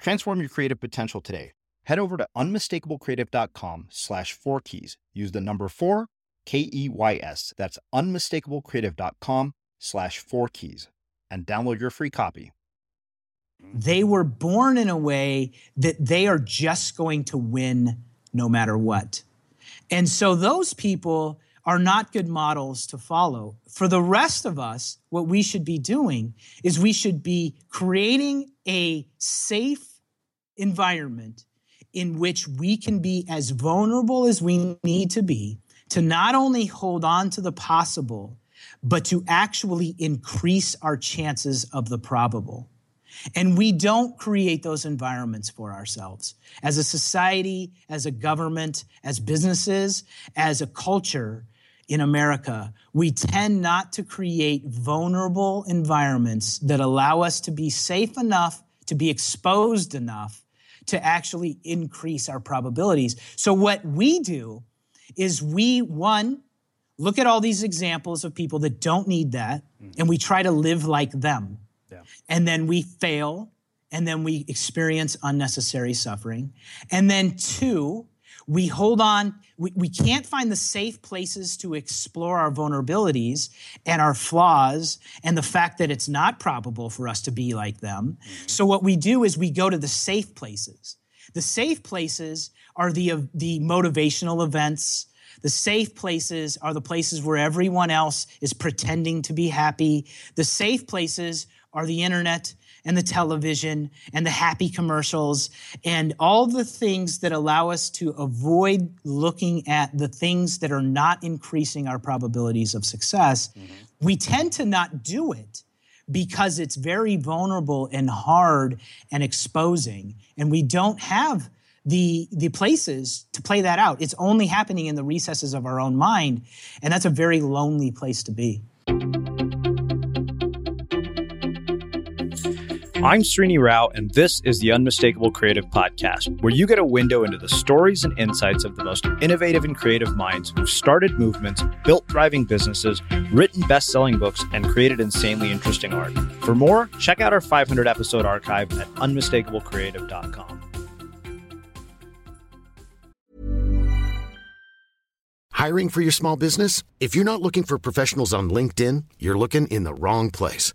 Transform your creative potential today. Head over to unmistakablecreative.com slash four keys. Use the number four, K E Y S. That's unmistakablecreative.com slash four keys and download your free copy. They were born in a way that they are just going to win no matter what. And so those people are not good models to follow. For the rest of us, what we should be doing is we should be creating a safe environment in which we can be as vulnerable as we need to be to not only hold on to the possible, but to actually increase our chances of the probable. And we don't create those environments for ourselves. As a society, as a government, as businesses, as a culture in America, we tend not to create vulnerable environments that allow us to be safe enough, to be exposed enough to actually increase our probabilities. So, what we do is we, one, look at all these examples of people that don't need that, mm. and we try to live like them. Yeah. And then we fail, and then we experience unnecessary suffering. And then, two, we hold on, we, we can't find the safe places to explore our vulnerabilities and our flaws and the fact that it's not probable for us to be like them. Mm-hmm. So what we do is we go to the safe places. The safe places are the, the motivational events. The safe places are the places where everyone else is pretending to be happy. The safe places are the internet and the television and the happy commercials and all the things that allow us to avoid looking at the things that are not increasing our probabilities of success, mm-hmm. we tend to not do it because it's very vulnerable and hard and exposing. And we don't have the, the places to play that out. It's only happening in the recesses of our own mind. And that's a very lonely place to be. I'm Srini Rao, and this is the Unmistakable Creative Podcast, where you get a window into the stories and insights of the most innovative and creative minds who've started movements, built thriving businesses, written best selling books, and created insanely interesting art. For more, check out our 500 episode archive at unmistakablecreative.com. Hiring for your small business? If you're not looking for professionals on LinkedIn, you're looking in the wrong place.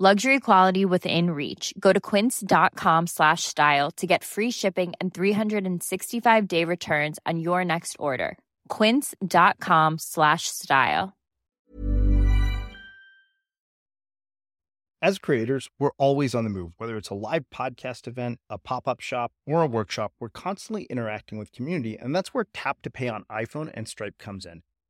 Luxury quality within reach. Go to quince.com slash style to get free shipping and 365 day returns on your next order. Quince.com slash style. As creators, we're always on the move. Whether it's a live podcast event, a pop up shop, or a workshop, we're constantly interacting with community, and that's where Tap to Pay on iPhone and Stripe comes in.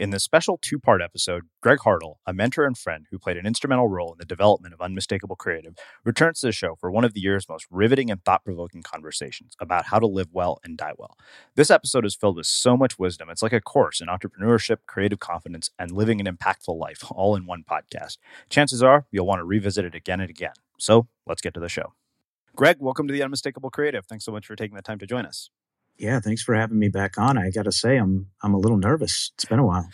In this special two part episode, Greg Hartle, a mentor and friend who played an instrumental role in the development of Unmistakable Creative, returns to the show for one of the year's most riveting and thought provoking conversations about how to live well and die well. This episode is filled with so much wisdom. It's like a course in entrepreneurship, creative confidence, and living an impactful life, all in one podcast. Chances are you'll want to revisit it again and again. So let's get to the show. Greg, welcome to the Unmistakable Creative. Thanks so much for taking the time to join us. Yeah, thanks for having me back on. I got to say, I'm I'm a little nervous. It's been a while.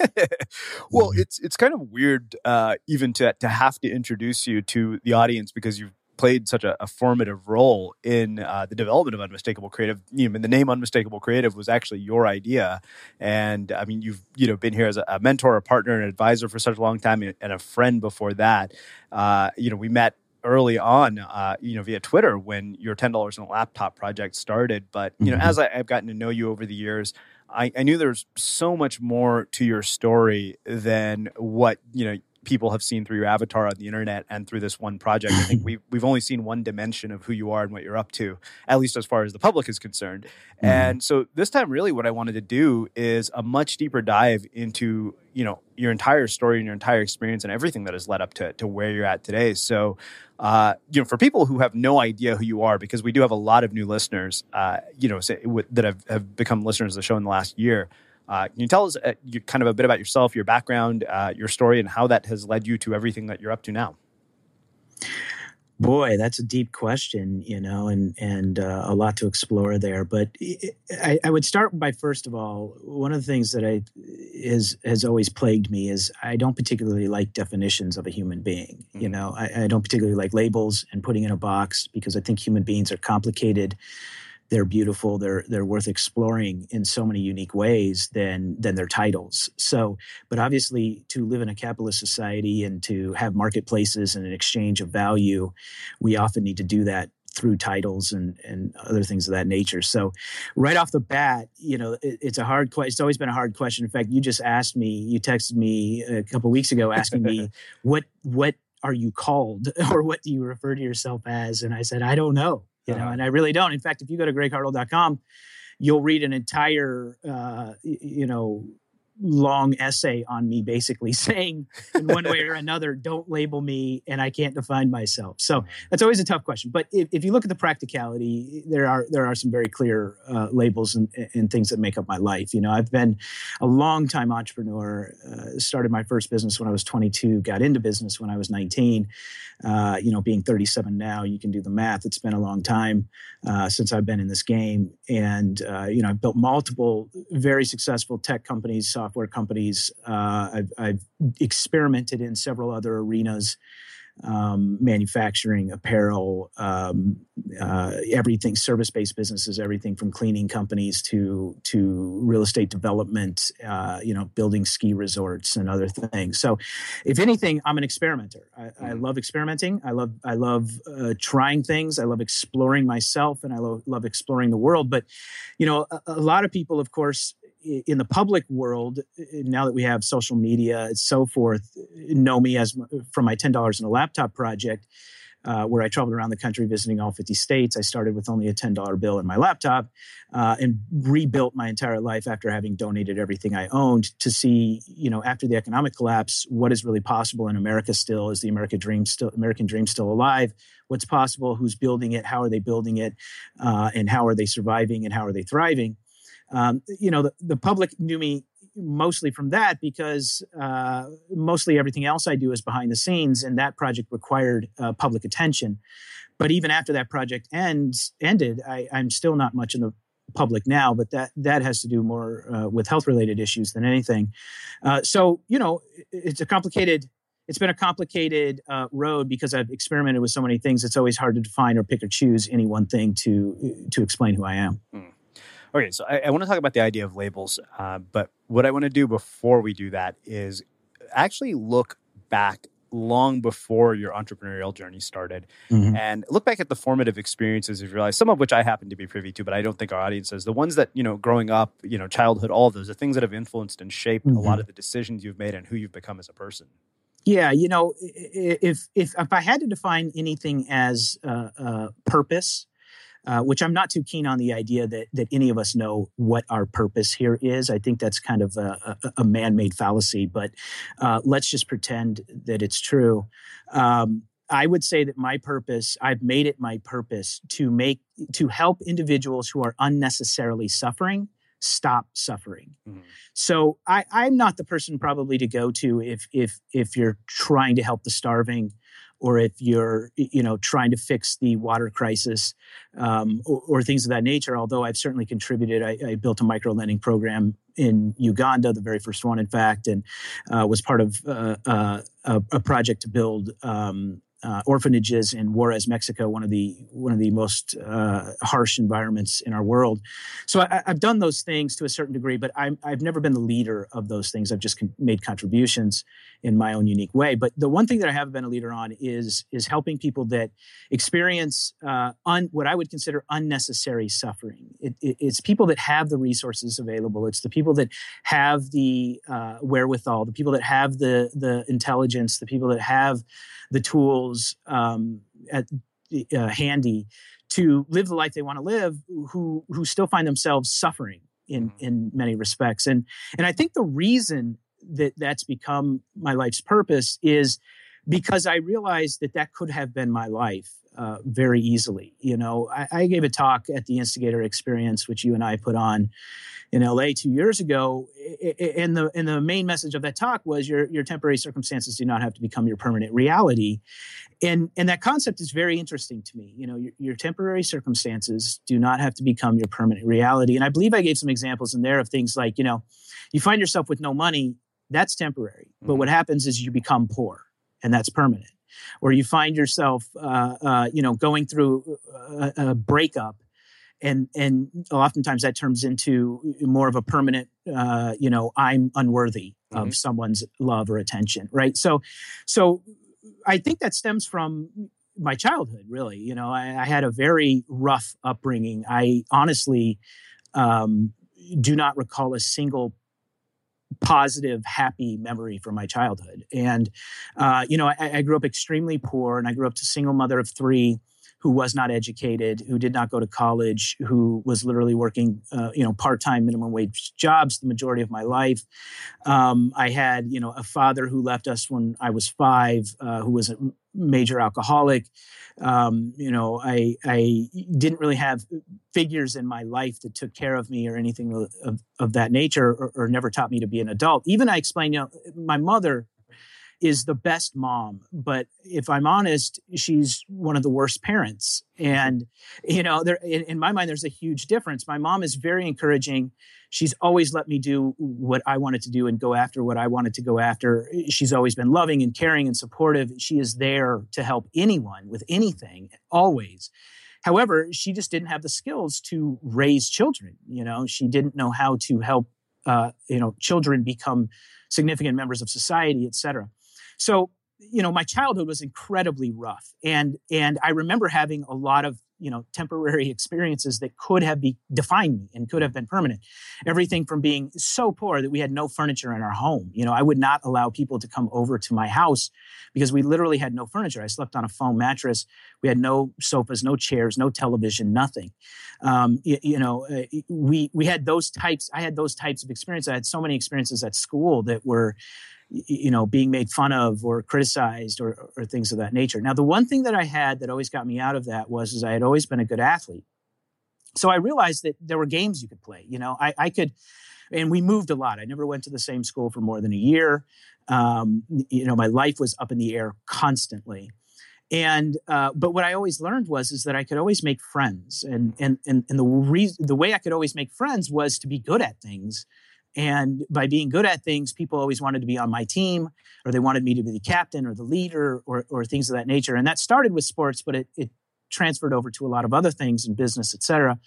well, it's it's kind of weird uh, even to to have to introduce you to the audience because you've played such a, a formative role in uh, the development of Unmistakable Creative. You know, the name Unmistakable Creative was actually your idea, and I mean, you've you know been here as a, a mentor, a partner, an advisor for such a long time, and a friend before that. Uh, you know, we met early on, uh, you know, via Twitter when your ten dollars on a laptop project started. But you know, mm-hmm. as I, have gotten to know you over the years, I, I knew there's so much more to your story than what you know people have seen through your avatar on the internet and through this one project. I think we've we've only seen one dimension of who you are and what you're up to, at least as far as the public is concerned. Mm-hmm. And so this time, really, what I wanted to do is a much deeper dive into you know your entire story and your entire experience and everything that has led up to to where you're at today. So. Uh, you know, for people who have no idea who you are, because we do have a lot of new listeners, uh, you know, say, that have, have become listeners of the show in the last year. Uh, can you tell us uh, you, kind of a bit about yourself, your background, uh, your story, and how that has led you to everything that you're up to now? Boy, that's a deep question, you know, and and uh, a lot to explore there. But I, I, would start by first of all, one of the things that I is has always plagued me is I don't particularly like definitions of a human being. Mm-hmm. You know, I, I don't particularly like labels and putting in a box because I think human beings are complicated they're beautiful they're they're worth exploring in so many unique ways than than their titles. So but obviously to live in a capitalist society and to have marketplaces and an exchange of value we often need to do that through titles and and other things of that nature. So right off the bat you know it, it's a hard question it's always been a hard question. In fact you just asked me you texted me a couple weeks ago asking me what what are you called or what do you refer to yourself as? And i said i don't know you know, uh-huh. and I really don't. In fact, if you go to greghartle.com, you'll read an entire, uh, you know, long essay on me basically saying in one way or another don't label me and i can't define myself. So that's always a tough question. But if, if you look at the practicality there are there are some very clear uh, labels and, and, things that make up my life. You know i've been a long time entrepreneur uh, started my first business when i was 22 got into business when i was 19 uh, you know being 37 now you can do the math it's been a long time uh, since I've been in this game. And, uh, you know, I've built multiple very successful tech companies, software companies. Uh, I've, I've, experimented in several other arenas um, manufacturing, apparel, um, uh, everything, service-based businesses, everything from cleaning companies to to real estate development, uh, you know, building ski resorts and other things. So, if anything, I'm an experimenter. I, I mm-hmm. love experimenting. I love I love uh, trying things. I love exploring myself, and I lo- love exploring the world. But, you know, a, a lot of people, of course, in the public world, now that we have social media and so forth, know me as from my ten dollars in a laptop project, uh, where I traveled around the country visiting all 50 states. I started with only a $10 bill in my laptop uh, and rebuilt my entire life after having donated everything I owned to see, you know, after the economic collapse, what is really possible in America still? Is the American dream still American dream still alive? What's possible? Who's building it? How are they building it? Uh, and how are they surviving? And how are they thriving? Um, you know, the, the public knew me mostly from that because uh, mostly everything else I do is behind the scenes, and that project required uh, public attention. But even after that project ends ended, I, am still not much in the public now. But that that has to do more uh, with health related issues than anything. Uh, so you know, it's a complicated. It's been a complicated uh, road because I've experimented with so many things. It's always hard to define or pick or choose any one thing to to explain who I am. Okay, so I, I want to talk about the idea of labels, uh, but what I want to do before we do that is actually look back long before your entrepreneurial journey started mm-hmm. and look back at the formative experiences you've realized some of which i happen to be privy to but i don't think our audience is the ones that you know growing up you know childhood all of those the things that have influenced and shaped mm-hmm. a lot mm-hmm. of the decisions you've made and who you've become as a person yeah you know if if if i had to define anything as uh, uh, purpose uh, which I'm not too keen on the idea that that any of us know what our purpose here is. I think that's kind of a, a, a man-made fallacy, but uh, let's just pretend that it's true. Um, I would say that my purpose, I've made it my purpose to make to help individuals who are unnecessarily suffering stop suffering. Mm-hmm. So I, I'm not the person probably to go to if if if you're trying to help the starving or if you're you know trying to fix the water crisis um, or, or, things of that nature although i've certainly contributed I, I, built a micro lending program in uganda the very first one in fact and uh, was part of uh, uh, a, a, project to build um, uh, orphanages in Juarez, Mexico, one of the one of the most uh, harsh environments in our world. So I, have done those things to a certain degree, but i have never been the leader of those things. I've just con- made contributions in my own unique way. But the one thing that I have been a leader on is is helping people that experience uh, un, what I would consider unnecessary suffering. It, it, it's people that have the resources available. It's the people that have the uh, wherewithal, the people that have the the intelligence, the people that have the tools um, at, uh, handy to live the life they want to live who who still find themselves suffering in mm-hmm. in many respects and and I think the reason that that's become my life's purpose is because I realized that that could have been my life uh, very easily. You know, I, I, gave a talk at the Instigator Experience, which you and I put on in LA two years ago, and the and the main message of that talk was your your temporary circumstances do not have to become your permanent reality, and and that concept is very interesting to me. You know, your, your temporary circumstances do not have to become your permanent reality, and I believe I gave some examples in there of things like you know, you find yourself with no money, that's temporary, but what mm-hmm. happens is you become poor, and that's permanent or you find yourself, uh, uh, you know, going through a, a, breakup, and and oftentimes that turns into more of a permanent, uh, you know, I'm unworthy mm-hmm. of someone's love or attention, right? So, so I think that stems from my childhood, really. You know, I, I had a very rough upbringing. I honestly um, do not recall a single positive, happy memory from my childhood. And, uh, you know, I, I, grew up extremely poor and I grew up to single mother of three who was not educated, who did not go to college, who was literally working, uh, you know, part-time minimum wage jobs the majority of my life. Um, I had, you know, a father who left us when I was five, uh, who was a major alcoholic. Um, you know, I I didn't really have figures in my life that took care of me or anything of, of that nature, or, or never taught me to be an adult. Even I explained, you know, my mother is the best mom, but if I'm honest, she's one of the worst parents. And you know, there in, in, my mind, there's a huge difference. My mom is very encouraging. She's always let me do what I wanted to do and go after what I wanted to go after. She's always been loving and caring and supportive. She is there to help anyone with anything, always. However, she just didn't have the skills to raise children. You know, she didn't know how to help uh, you know children become significant members of society, et cetera. So, you know, my childhood was incredibly rough. And and I remember having a lot of you know temporary experiences that could have be, defined me and could have been permanent. Everything from being so poor that we had no furniture in our home. You know i would not allow people to come over to my house because we literally had no furniture. I slept on a foam mattress. We had no sofas no chairs no television nothing. Um, you, you, know uh, we we had those types i had those types of experiences. I had so many experiences at school that were you know being made fun of or criticized or, or things of that nature. Now the one thing that i had that always got me out of that was is i had always been a good athlete. So i realized that there were games you could play you know? I, I could and we moved a lot. I never went to the same school for more than a year. Um, you know my life was up in the air constantly. And uh, but what I always learned was is that I could always make friends, and and and, and the reason the way I could always make friends was to be good at things, and by being good at things, people always wanted to be on my team, or they wanted me to be the captain or the leader, or, or things of that nature. And that started with sports, but it, it transferred over to a lot of other things in business, et cetera.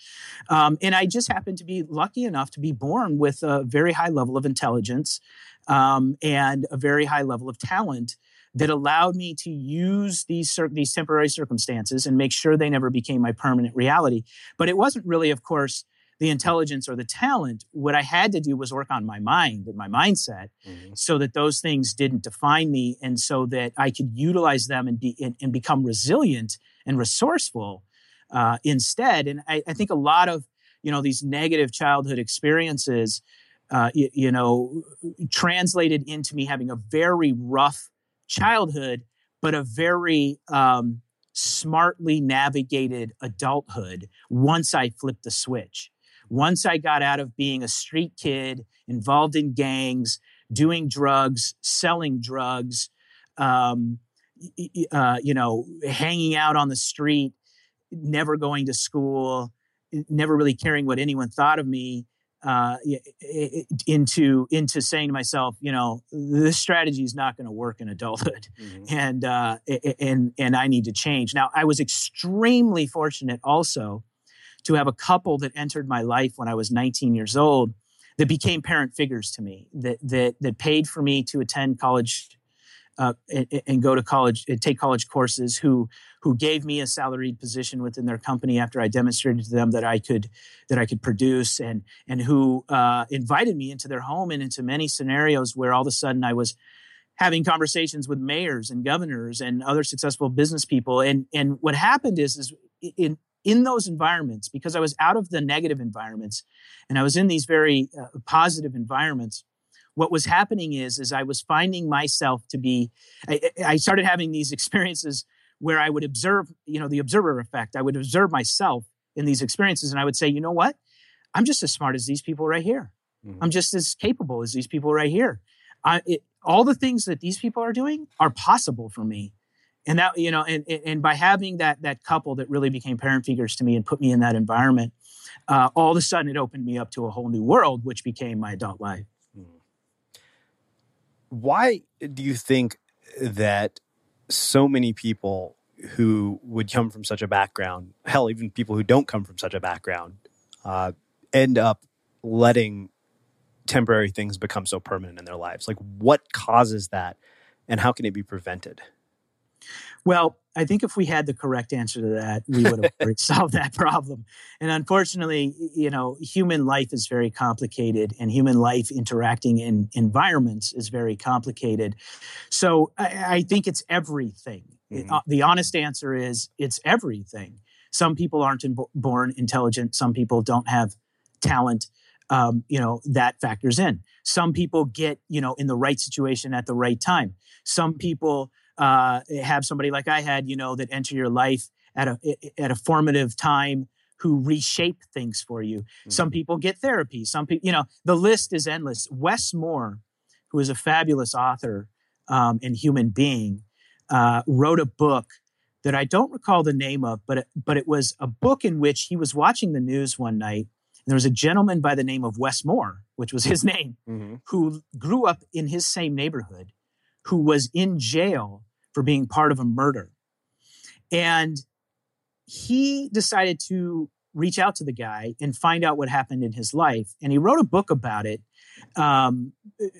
Um, and I just happened to be lucky enough to be born with a very high level of intelligence um, and a very high level of talent that allowed me to use these these temporary circumstances and make sure they never became my permanent reality. But it wasn't really, of course, the intelligence or the talent. What I had to do was work on my mind and my mindset mm-hmm. so that those things didn't define me and so that I could utilize them and, be, and, and become resilient and resourceful uh, instead. And I, I, think a lot of, you know, these negative childhood experiences, uh, you, you know, translated into me having a very rough childhood, but a very um, smartly navigated adulthood once I flipped the switch. Once I got out of being a street kid involved in gangs, doing drugs, selling drugs, um, uh, you know, hanging out on the street, never going to school, never really caring what anyone thought of me, uh, into into saying to myself, you know, this strategy is not going to work in adulthood, mm-hmm. and uh, and and I need to change. Now, I was extremely fortunate also to have a couple that entered my life when I was 19 years old that became parent figures to me that that that paid for me to attend college uh, and, and, go to college and take college courses who who gave me a salaried position within their company after I demonstrated to them that I could that I could produce and and who uh, invited me into their home and into many scenarios where all of a sudden I was having conversations with mayors and governors and other successful business people. And and what happened is is in in those environments, because I was out of the negative environments and I was in these very uh, positive environments, what was happening is, is I was finding myself to be, I, I started having these experiences where I would observe, you know, the observer effect. I would observe myself in these experiences and I would say, you know what? I'm just as smart as these people right here. Mm-hmm. I'm just as capable as these people right here. I, it, all the things that these people are doing are possible for me and that you know and and by having that that couple that really became parent figures to me and put me in that environment uh, all of a sudden it opened me up to a whole new world which became my adult life. Hmm. why do you think that so many people who would come from such a background hell even people who don't come from such a background uh, end up letting temporary things become so permanent in their lives? Like what causes that and how can it be prevented well, I think if we had the correct answer to that, we would have solved that problem. And unfortunately, you know, human life is very complicated and human life interacting in environments is very complicated. So I, I think it's everything. Mm-hmm. Uh, the honest answer is it's everything. Some people aren't in, born intelligent, some people don't have talent. Um, you know, that factors in. Some people get, you know, in the right situation at the right time. Some people, uh, have somebody like I had, you know, that enter your life at a at a formative time who reshape things for you. Mm-hmm. Some people get therapy. Some people, you know, the list is endless. Wes Moore, who is a fabulous author, um, and human being, uh, wrote a book that I don't recall the name of, but it, but it was a book in which he was watching the news one night. And there was a gentleman by the name of Wes Moore, which was his name, mm-hmm. who grew up in his same neighborhood, who was in jail for being part of a murder. And he decided to reach out to the guy and find out what happened in his life. And he wrote a book about it, um,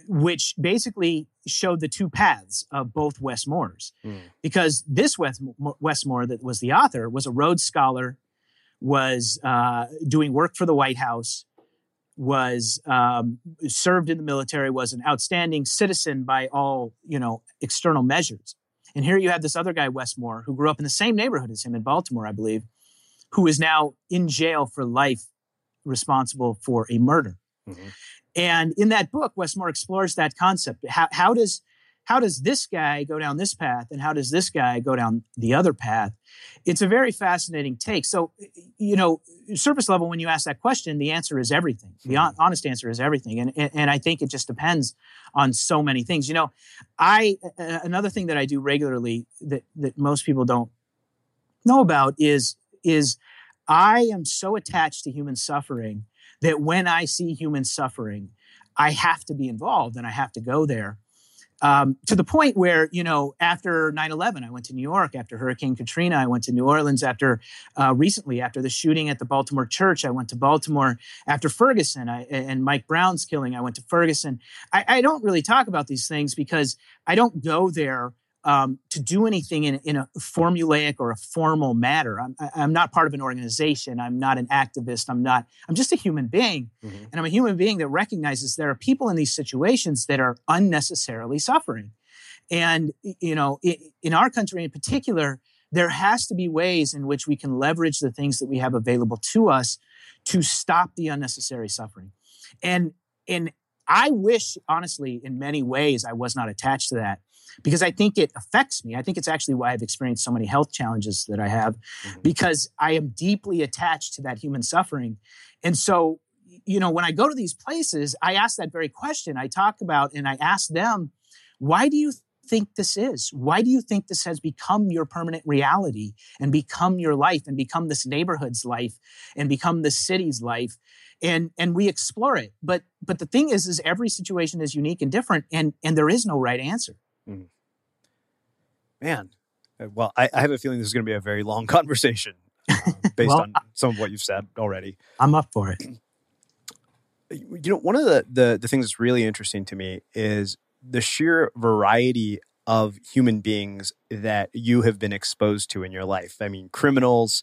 which basically showed the two paths of both Wes Moores. Mm. Because this Wes, Wes Moore, that was the author, was a Rhodes Scholar, was uh, doing work for the White House, was um, served in the military, was an outstanding citizen by all you know external measures. And here you have this other guy, Wes Moore, who grew up in the same neighborhood as him in Baltimore, I believe, who is now in jail for life, responsible for a murder. Mm-hmm. And in that book, Wes Moore explores that concept. How, how does how does this guy go down this path and how does this guy go down the other path? It's a very fascinating take. So you know surface level when you ask that question the answer is everything. The mm-hmm. honest answer is everything. And, and i think it just depends on so many things. You know i another thing that i do regularly that that most people don't know about is is I am so attached to human suffering that when I see human suffering, I have to be involved and I have to go there. Um, to the point where, you know, after 9 11, I went to New York. After Hurricane Katrina, I went to New Orleans. After uh, recently, after the shooting at the Baltimore church, I went to Baltimore. After Ferguson I, and Mike Brown's killing, I went to Ferguson. I, I don't really talk about these things because I don't go there um, to do anything in, in, a formulaic or a formal manner. I'm, I'm, not part of an organization. I'm not an activist. I'm not, I'm just a human being. Mm-hmm. And I'm a human being that recognizes there are people in these situations that are unnecessarily suffering. And, you know, in our country in particular, there has to be ways in which we can leverage the things that we have available to us to stop the unnecessary suffering. And, and I wish, honestly, in many ways, I was not attached to that because I think it affects me. I think it's actually why I've experienced so many health challenges that I have mm-hmm. because I am deeply attached to that human suffering. And so, you know, when I go to these places, I ask that very question. I talk about and I ask them, why do you think this is? Why do you think this has become your permanent reality and become your life and become this neighborhood's life and become the city's life? And and we explore it. But but the thing is, is every situation is unique and different, and and there is no right answer. Mm. Man, uh, well, I, I, have a feeling this is going to be a very long conversation uh, based well, on some of what you've said already. I'm up for it. You know, one of the, the the things that's really interesting to me is the sheer variety of human beings that you have been exposed to in your life. I mean, criminals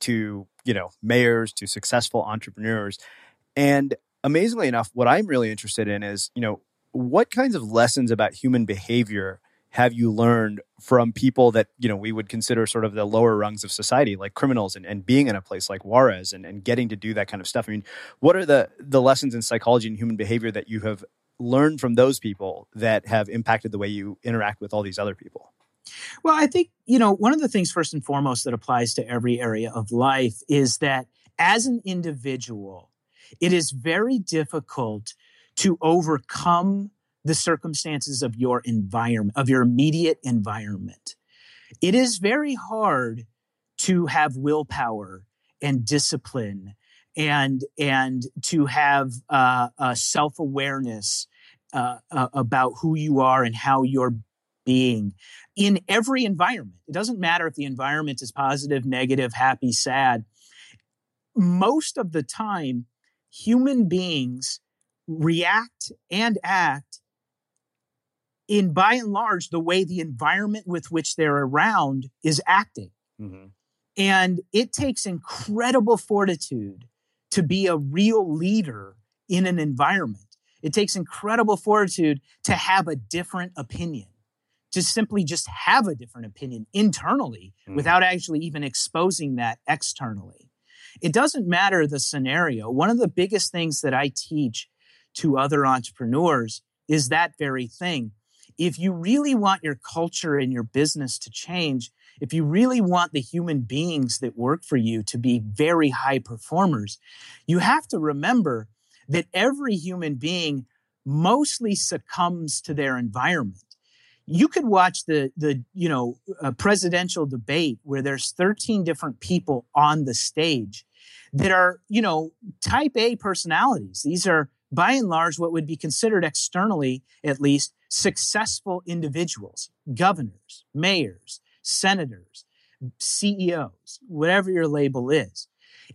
to, you know, mayors to successful entrepreneurs. And amazingly enough, what I'm really interested in is, you know, what kinds of lessons about human behavior have you learned from people that you know we would consider sort of the lower rungs of society like criminals and, and being in a place like juarez and, and getting to do that kind of stuff? I mean what are the the lessons in psychology and human behavior that you have learned from those people that have impacted the way you interact with all these other people? Well i think you know one of the things first and foremost that applies to every area of life is that as an individual it is very difficult to overcome the circumstances of your environment, of your immediate environment. It is very hard to have willpower and discipline and and to have uh, a self awareness uh, uh, about who you are and how you're being in every environment. It doesn't matter if the environment is positive, negative, happy, sad. Most of the time, human beings react and act in by and large the way the environment with which they're around is acting. Mm-hmm. And it takes incredible fortitude to be a real leader in an environment. It takes incredible fortitude to have a different opinion, to simply just have a different opinion internally mm-hmm. without actually even exposing that externally. It doesn't matter the scenario. One of the biggest things that I teach to other entrepreneurs is that very thing. If you really want your culture and your business to change, if you really want the human beings that work for you to be very high performers, you have to remember that every human being mostly succumbs to their environment. you could watch the the you know presidential debate where there's 13 different people on the stage that are you know type A personalities. These are by and large what would be considered externally at least successful individuals, governors, mayors, senators, CEOs, whatever your label is.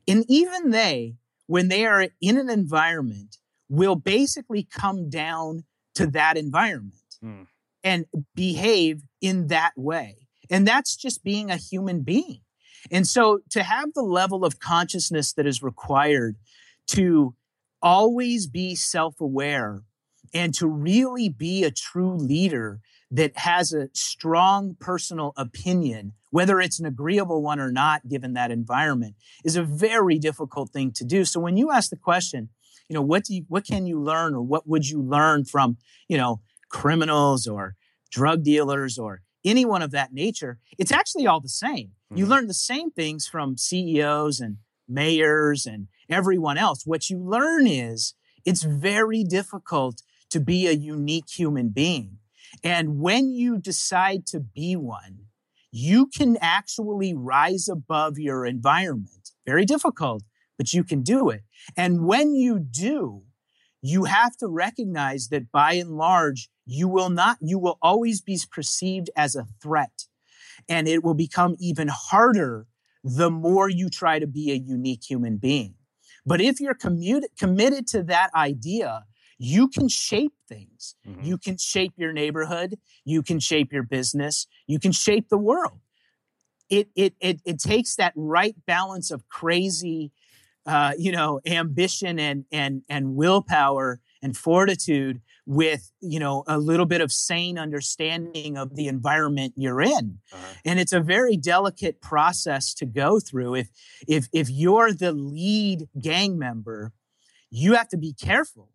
And even they, when they are in an environment, will basically come down to that environment. Mm and behave in that way. And that's just being a human being. And so to have the level of consciousness that is required to always be self aware and to really be a true leader that has a strong personal opinion, whether it's an agreeable one or not, given that environment, is a very difficult thing to do. So when you ask the question, you know, what do you, what can you learn or what would you learn from, you know, criminals or drug dealers or anyone of that nature, it's actually all the same. Mm-hmm. You learn the same things from CEOs and mayors and everyone else. What you learn is it's very difficult to be a unique human being. And when you decide to be one, you can actually rise above your environment. Very difficult, but you can do it. And when you do, you have to recognize that by and large, you will not, you will always be perceived as a threat. And it will become even harder the more you try to be a unique human being. But if you're commu- committed to that idea, you can shape things. Mm-hmm. You can shape your neighborhood. You can shape your business. You can shape the world. It, it, it, it takes that right balance of crazy uh, you know, ambition and and and willpower and fortitude with you know a little bit of sane understanding of the environment you're in. Uh-huh. and it's a very delicate process to go through. If if if you're the lead gang member you have to be careful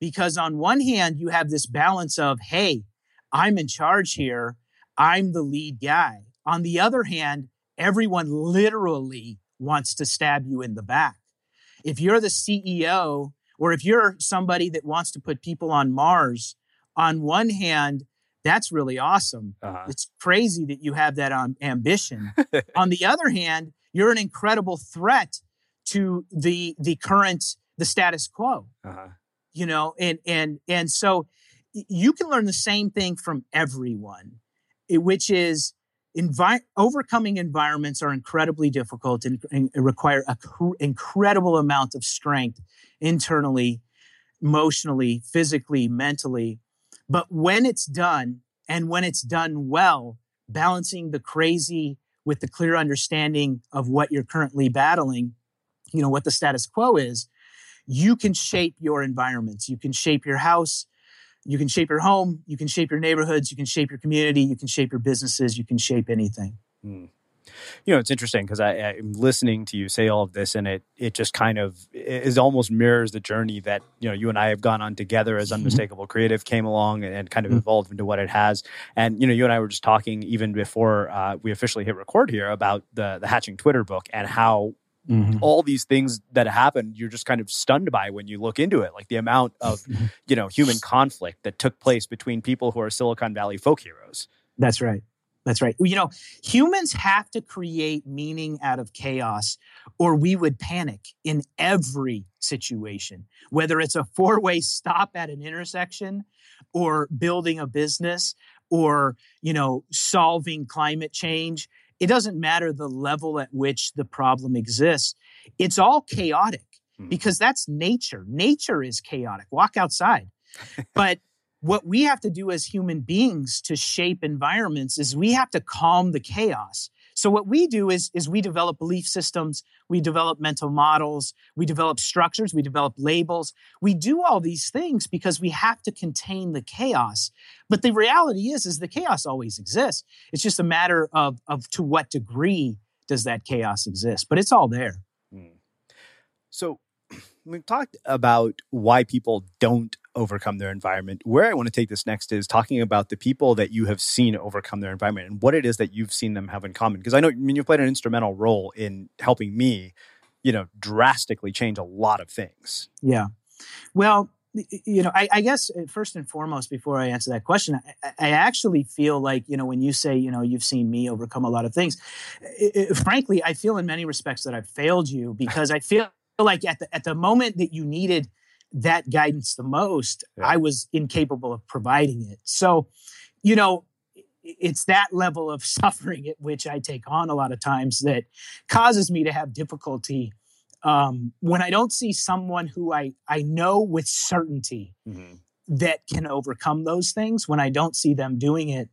because on one hand you have this balance of hey i'm in charge here. I'm the lead guy. On the other hand everyone literally wants to stab you in the back. If you're the CEO or if you're somebody that wants to put people on Mars, on one hand, that's really awesome. Uh-huh. It's crazy that you have that um, ambition. on the other hand, you're an incredible threat to the the current the status quo. Uh-huh. You know, and and and so you can learn the same thing from everyone, which is Envi- overcoming environments are incredibly difficult and, and require an cr- incredible amount of strength internally, emotionally, physically, mentally. But when it's done, and when it's done well, balancing the crazy with the clear understanding of what you're currently battling, you know, what the status quo is, you can shape your environments. You can shape your house, you can shape your home, you can shape your neighborhoods, you can shape your community, you can shape your businesses, you can shape anything. Mm. You know, it's interesting because I'm listening to you say all of this, and it it just kind of is almost mirrors the journey that you know you and I have gone on together as mm-hmm. Unmistakable mm-hmm. Creative came along and, and kind of mm-hmm. evolved into what it has. And you know, you and I were just talking even before uh, we officially hit record here about the the Hatching Twitter book and how Mm-hmm. all these things that happen you're just kind of stunned by when you look into it like the amount of mm-hmm. you know human conflict that took place between people who are silicon valley folk heroes that's right that's right you know humans have to create meaning out of chaos or we would panic in every situation whether it's a four-way stop at an intersection or building a business or you know solving climate change it doesn't matter the level at which the problem exists. It's all chaotic mm. because that's nature. Nature is chaotic. Walk outside. but what we have to do as human beings to shape environments is we have to calm the chaos. So what we do is, is we develop belief systems, we develop mental models, we develop structures, we develop labels. We do all these things because we have to contain the chaos. But the reality is, is the chaos always exists. It's just a matter of, of to what degree does that chaos exist. But it's all there. Hmm. So we've talked about why people don't overcome their environment. Where I want to take this next is talking about the people that you have seen overcome their environment and what it is that you've seen them have in common. Because I know I mean, you've played an instrumental role in helping me, you know, drastically change a lot of things. Yeah. Well, you know, I, I, guess uh, first and foremost, before I answer that question, I, I, actually feel like, you know, when you say, you know, you've seen me overcome a lot of things, it, it, frankly, I feel in many respects that I've failed you because I feel like at the, at the moment that you needed that guidance the most, yeah. I was incapable of providing it. So, you know, it's that level of suffering at which I take on a lot of times that causes me to have difficulty um, when I don't see someone who I, I know with certainty mm-hmm. that can overcome those things, when I don't see them doing it,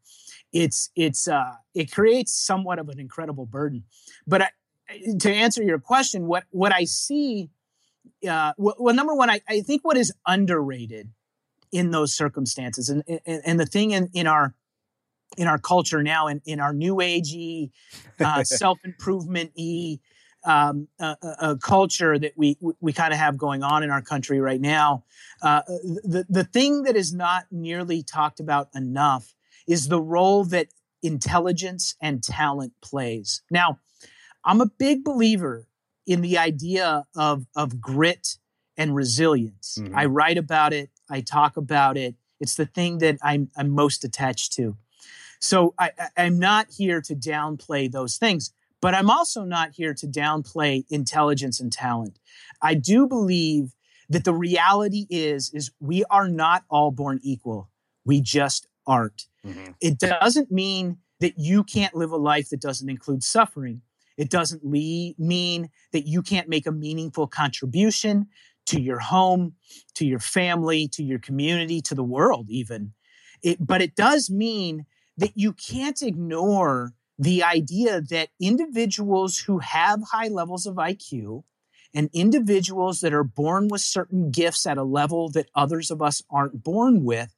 it's it's uh, it creates somewhat of an incredible burden. But I, to answer your question, what what I see, uh, well, well, number one, I, I think what is underrated in those circumstances, and and, and the thing in, in our in our culture now, in, in our new agey, uh, self improvement y um, a, a, culture that we we kind of have going on in our country right now. Uh, the the thing that is not nearly talked about enough is the role that intelligence and talent plays. Now, I'm a big believer in the idea of of grit and resilience. Mm-hmm. I write about it. I talk about it. It's the thing that I'm I'm most attached to. So I, I'm not here to downplay those things. But I'm also not here to downplay intelligence and talent. I do believe that the reality is is we are not all born equal. We just aren't. Mm-hmm. It doesn't mean that you can't live a life that doesn't include suffering. It doesn't le- mean that you can't make a meaningful contribution to your home, to your family, to your community, to the world, even. It, but it does mean that you can't ignore the idea that individuals who have high levels of IQ and individuals that are born with certain gifts at a level that others of us aren't born with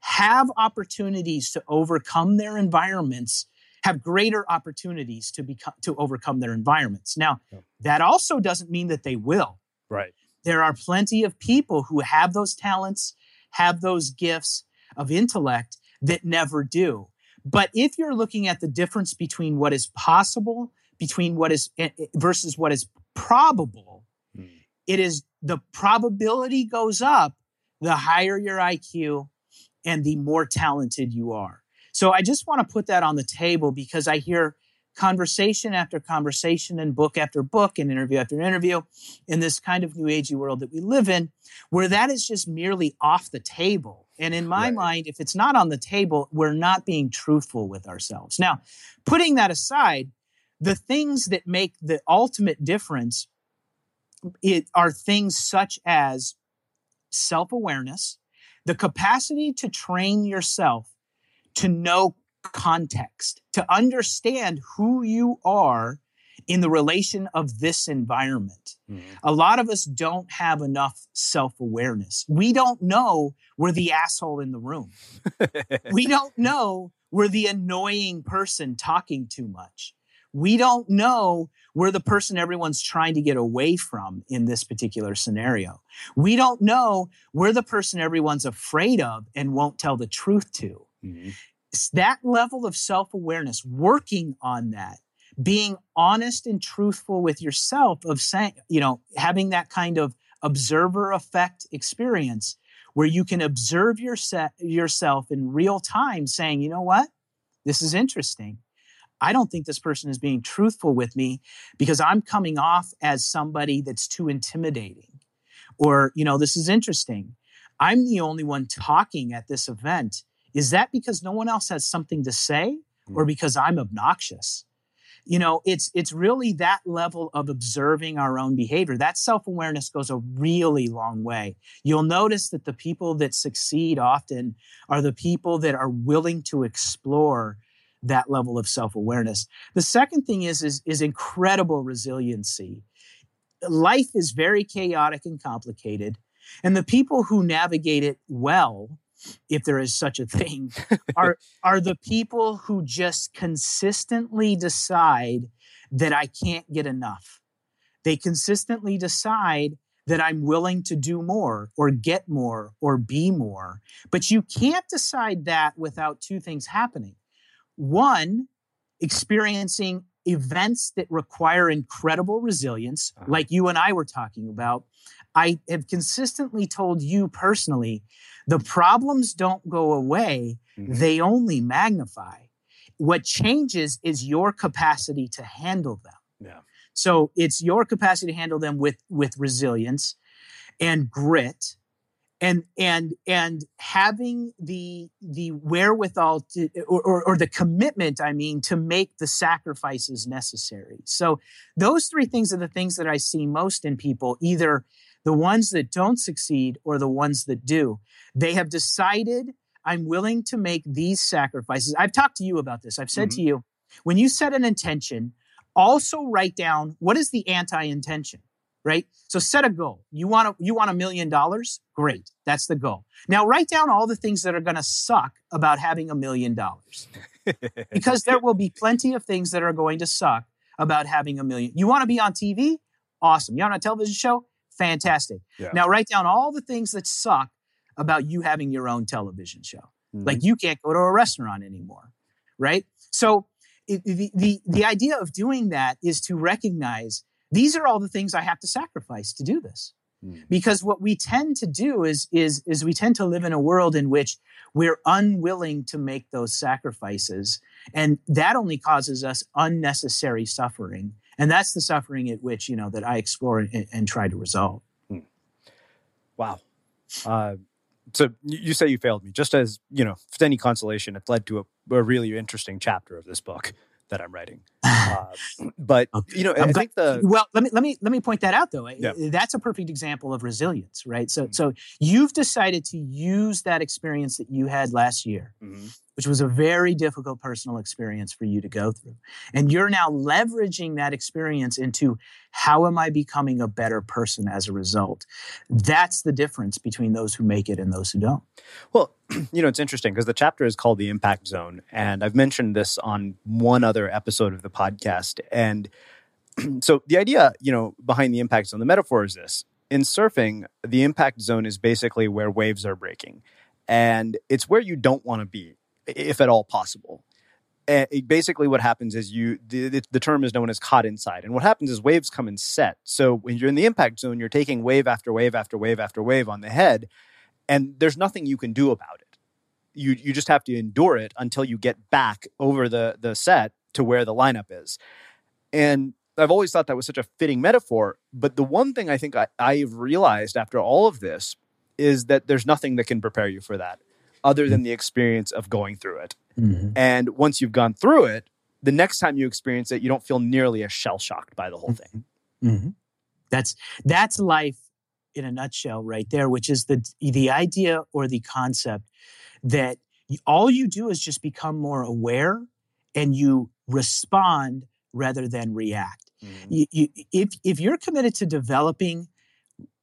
have opportunities to overcome their environments have greater opportunities to become to overcome their environments. Now that also doesn't mean that they will. Right. There are plenty of people who have those talents have those gifts of intellect that never do. But if you're looking at the difference between what is possible, between what is eh, eh, versus what is probable, mm. it is the probability goes up the higher your IQ and the more talented you are. So I just want to put that on the table because I hear conversation after conversation and book after book and interview after interview in this kind of new agey world that we live in, where that is just merely off the table. And in my right. mind, if it's not on the table, we're not being truthful with ourselves. Now, putting that aside, the things that make the ultimate difference it, are things such as self awareness, the capacity to train yourself to know context, to understand who you are in the relation of this environment. Mm-hmm. A lot of us don't have enough self awareness. We don't know we're the asshole in the room. we don't know we're the annoying person talking too much. We don't know we're the person everyone's trying to get away from in this particular scenario. We don't know we're the person everyone's afraid of and won't tell the truth to. Mm-hmm that level of self awareness, working on that, being honest and truthful with yourself, of saying, you know, having that kind of observer effect experience where you can observe your yourself in real time, saying, you know what, this is interesting. I don't think this person is being truthful with me because I'm coming off as somebody that's too intimidating. Or, you know, this is interesting. I'm the only one talking at this event is that because no one else has something to say or mm. because I'm obnoxious? You know, it's it's really that level of observing our own behavior. That self-awareness goes a really long way. You'll notice that the people that succeed often are the people that are willing to explore that level of self-awareness. The second thing is is, is incredible resiliency. Life is very chaotic and complicated, and the people who navigate it well if there is such a thing, are are the people who just consistently decide that I can't get enough. They consistently decide that I'm willing to do more or get more or be more. But you can't decide that without two things happening. One, experiencing events that require incredible resilience, uh-huh. like you and I were talking about, I have consistently told you personally the problems don't go away, mm-hmm. they only magnify. What changes is your capacity to handle them. Yeah. So it's your capacity to handle them with with resilience and grit and and and having the the wherewithal to, or, or, or, the commitment i mean to make the sacrifices necessary so those three things are the things that i see most in people either the ones that don't succeed or the ones that do they have decided i'm willing to make these sacrifices i've talked to you about this i've said mm-hmm. to you when you set an intention also write down what is the anti-intention right? So set a goal. You want to, you want a million dollars? Great. That's the goal. Now write down all the things that are going to suck about having a million dollars. because there will be plenty of things that are going to suck about having a million. You want to be on TV? Awesome. You want a television show? Fantastic. Yeah. Now write down all the things that suck about you having your own television show. Mm-hmm. Like you can't go to a restaurant anymore, right? So it, the, the, the idea of doing that is to recognize these are all the things I have to sacrifice to do this. Mm. Because what we tend to do is, is, is we tend to live in a world in which we're unwilling to make those sacrifices. And that only causes us unnecessary suffering. And that's the suffering at which, you know, that I explore and, and try to resolve. Mm. Wow. Uh, so you say you failed me. Just as, you know, for any consolation, it led to a, a really interesting chapter of this book that I'm writing. Uh, but you know, I think the well, let me let me let me point that out though. Yeah. That's a perfect example of resilience, right? So mm-hmm. so you've decided to use that experience that you had last year. Mm-hmm which was a very difficult personal experience for you to go through. And you're now leveraging that experience into how am I becoming a better person as a result? That's the difference between those who make it and those who don't. Well, you know, it's interesting because the chapter is called The Impact Zone. And I've mentioned this on one other episode of the podcast. And so the idea, you know, behind the impact zone, the metaphor is this. In surfing, the impact zone is basically where waves are breaking. And it's where you don't want to be if at all possible. And basically, what happens is you the, the term is known as caught inside, and what happens is waves come and set. So when you're in the impact zone, you're taking wave after wave after wave after wave on the head, and there's nothing you can do about it. You you just have to endure it until you get back over the the set to where the lineup is. And I've always thought that was such a fitting metaphor. But the one thing I think I, I've realized after all of this is that there's nothing that can prepare you for that other than the experience of going through it. Mm-hmm. And once you've gone through it, the next time you experience it, you don't feel nearly as shell shocked by the whole thing. Mm-hmm. mm-hmm. That's that's life in a nutshell, right there. Which is the the idea or the concept that all you do is just become more aware and you respond rather than react. Mm-hmm. You, you, if if you're committed to developing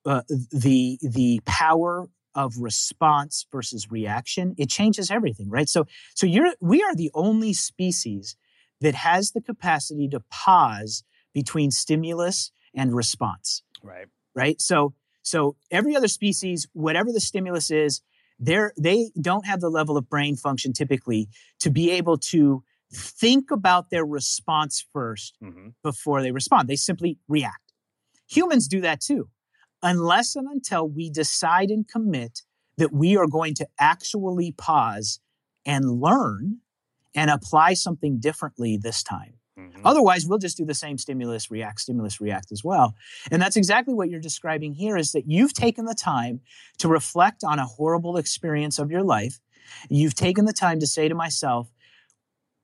uh, the the power of response versus reaction, it changes everything, right? So, so you're, we are the only species that has the capacity to pause between stimulus and response. Right. Right. So, so every other species, whatever the stimulus is, they're, they don't have the level of brain function typically to be able to think about their response 1st mm-hmm. before they respond. They simply react. Humans do that too unless and until we decide and commit that we are going to actually pause and learn and apply something differently this time. Mm-hmm. Otherwise, we'll just do the same stimulus, react, stimulus, react as well. And that's exactly what you're describing here is that you've taken the time to reflect on a horrible experience of your life. You've taken the time to say to myself,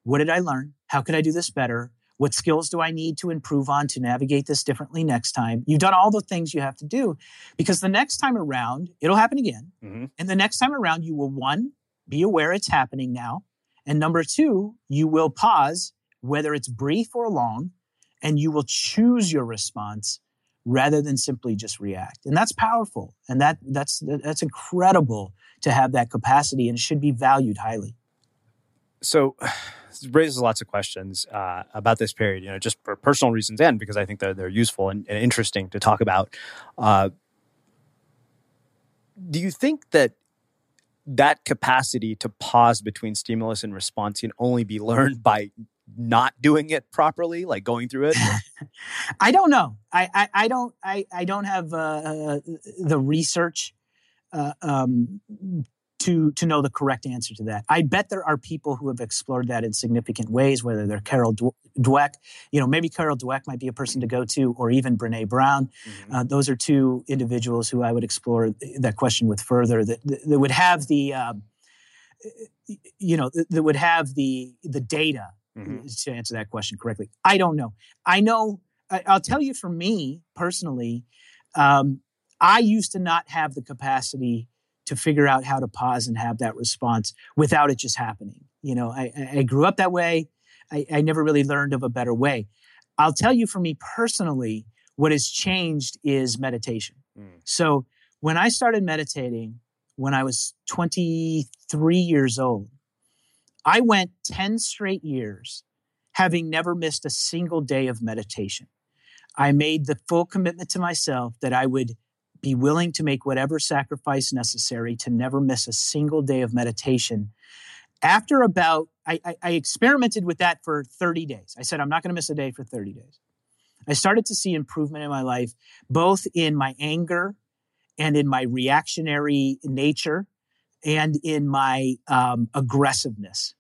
what did I learn? How could I do this better? What skills do I need to improve on to navigate this differently next time? You've done all the things you have to do because the next time around, it'll happen again. Mm-hmm. And the next time around, you will one, be aware it's happening now. And number two, you will pause, whether it's brief or long, and you will choose your response rather than simply just react. And that's powerful. And that that's that's incredible to have that capacity and it should be valued highly. So raises lots of questions uh, about this period, you know, just for personal reasons and because I think they're, they're useful and, and interesting to talk about. Uh, do you think that that capacity to pause between stimulus and response can only be learned by not doing it properly, like going through it? I don't know. I, I, I don't I, I don't have uh, uh, the research uh, um, to to know the correct answer to that. I bet there are people who have explored that in significant ways. Whether they're Carol Dweck, you know, maybe Carol Dweck might be a person to go to, or even Brene Brown. Mm-hmm. Uh, those are two individuals who I would explore that question with further. That, that would have the uh, you know that would have the the data mm-hmm. to answer that question correctly. I don't know. I know. I, will tell you for me personally, um, I used to not have the capacity to figure out how to pause and have that response without it just happening. You know, I, I grew up that way. I, I never really learned of a better way. I'll tell you for me personally, what has changed is meditation. Mm. So when I started meditating when I was 23 years old, I went 10 straight years having never missed a single day of meditation. I made the full commitment to myself that I would be willing to make whatever sacrifice necessary to never miss a single day of meditation. After about, I, I, I experimented with that for 30 days. I said, I'm not going to miss a day for 30 days. I started to see improvement in my life, both in my anger and in my reactionary nature and in my um, aggressiveness.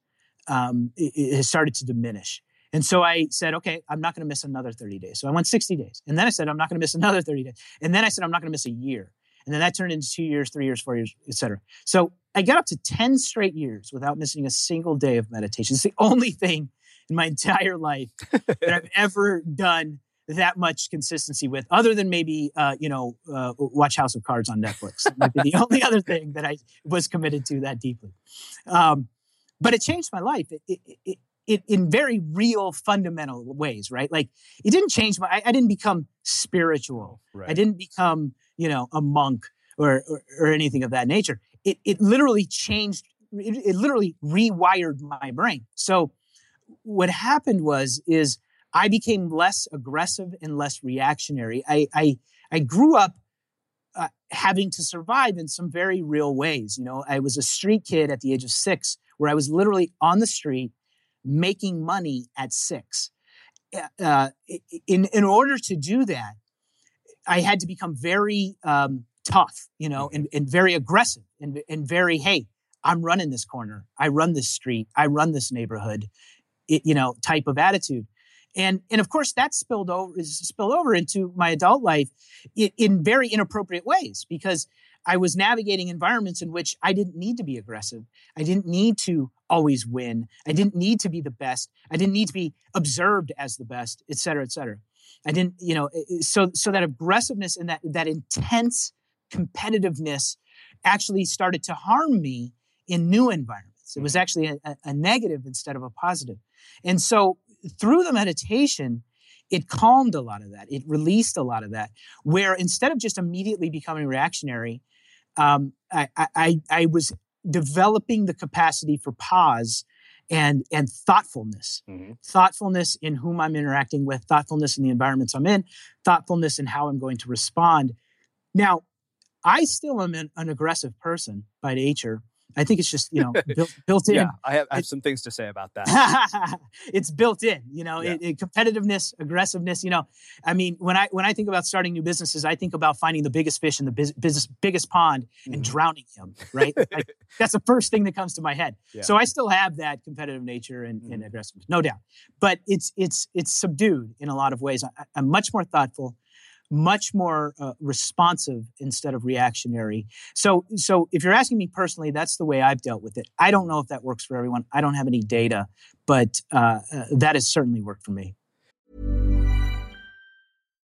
Um, it, it started to diminish. And so I said, okay, I'm not going to miss another 30 days. So I went 60 days. And then I said, I'm not going to miss another 30 days. And then I said, I'm not going to miss a year. And then that turned into two years, three years, four years, et cetera. So I got up to 10 straight years without missing a single day of meditation. It's the only thing in my entire life that I've ever done that much consistency with, other than maybe, uh, you know, uh, watch House of Cards on Netflix. That might be the only other thing that I was committed to that deeply. Um, but it changed my life. It, it, it, it in very real fundamental ways right? Like it didn't change my i, I didn't become spiritual. Right. i didn't become you know a monk or, or, or anything of that nature. It, it literally changed it, it literally rewired my brain. So what happened was is i became less aggressive and less reactionary. I i, I grew up uh, having to survive in some very real ways you know? I was a street kid at the age of six where i was literally on the street making money at six. Uh, in in order to do that, I had to become very um, tough, you know, and, and very aggressive and, and very, hey, I'm running this corner, I run this street, I run this neighborhood, it, you know, type of attitude. And and of course that spilled over is spilled over into my adult life in, in very inappropriate ways because I was navigating environments in which I didn't need to be aggressive. I didn't need to always win. I didn't need to be the best. I didn't need to be observed as the best, et cetera, et cetera. I didn't, you know, so so that aggressiveness and that that intense competitiveness actually started to harm me in new environments. It was mm-hmm. actually a, a negative instead of a positive. And so through the meditation, it calmed a lot of that. It released a lot of that. Where instead of just immediately becoming reactionary, um, I, I, I was developing the capacity for pause and and thoughtfulness mm-hmm. thoughtfulness in whom i'm interacting with thoughtfulness in the environments i'm in thoughtfulness in how i'm going to respond now i still am an, an aggressive person by nature I think it's just you know built, built in. Yeah, I have, I have some things to say about that. it's built in, you know, yeah. it, it, competitiveness, aggressiveness. You know, I mean, when I when I think about starting new businesses, I think about finding the biggest fish in the business biggest pond and mm-hmm. drowning him. Right, like, that's the first thing that comes to my head. Yeah. So I still have that competitive nature and, mm-hmm. and aggressiveness, no doubt. But it's it's it's subdued in a lot of ways. I, I'm much more thoughtful much more uh, responsive instead of reactionary. So, so if you're asking me personally, that's the way I've dealt with it. I don't know if that works for everyone. I don't have any data, but uh, uh, that has certainly worked for me.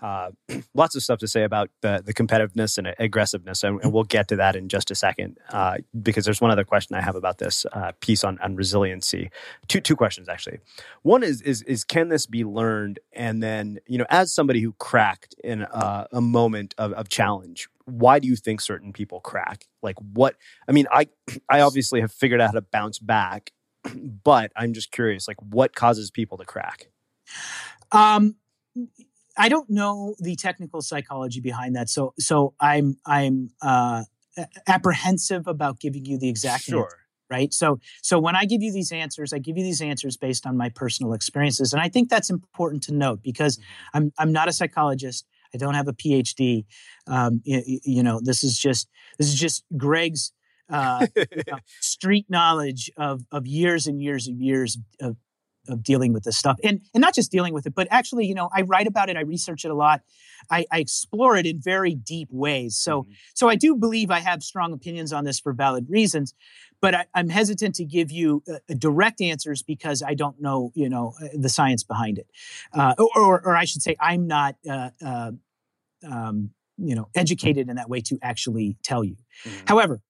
Uh, lots of stuff to say about the, the competitiveness and aggressiveness, and, and we'll get to that in just a second. Uh, because there's one other question I have about this uh, piece on, on resiliency. Two two questions actually. One is is is can this be learned? And then you know, as somebody who cracked in a, a moment of, of challenge, why do you think certain people crack? Like what? I mean, I I obviously have figured out how to bounce back, but I'm just curious, like what causes people to crack? Um, I don't know the technical psychology behind that, so so I'm I'm uh, apprehensive about giving you the exact Sure. answer. Right. So so when I give you these answers, I give you these answers based on my personal experiences, and I think that's important to note because I'm I'm not a psychologist. I don't have a PhD. Um, you, you know, this is just this is just Greg's uh, you know, street knowledge of of years and years and years of of dealing with this stuff. And and not just dealing with it but actually you know i write about it i research it a lot i, I explore it in very deep ways. So so i do believe i have strong opinions on this for valid reasons but I, i'm hesitant to give you uh, direct answers because i don't know you know uh, the science behind it. Uh, or, or i should say i'm not uh, uh, um, you know educated in that way to actually tell you. However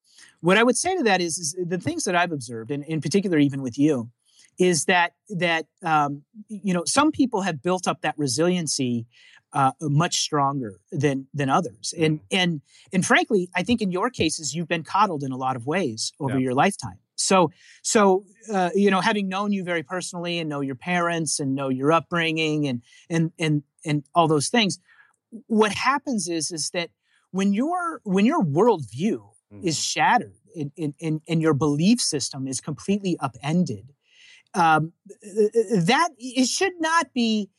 what i would say to that is, is the things that i've observed and in particular even with you is that that um, you know some people have built up that resiliency uh, much stronger than than others, and and and frankly, I think in your cases you've been coddled in a lot of ways over Yeah. your lifetime. So so uh, you know, having known you very personally and know your parents and know your upbringing and and and and all those things, what happens is is that when your when your worldview is shattered and, and, and your belief system is completely upended, um, that it should not be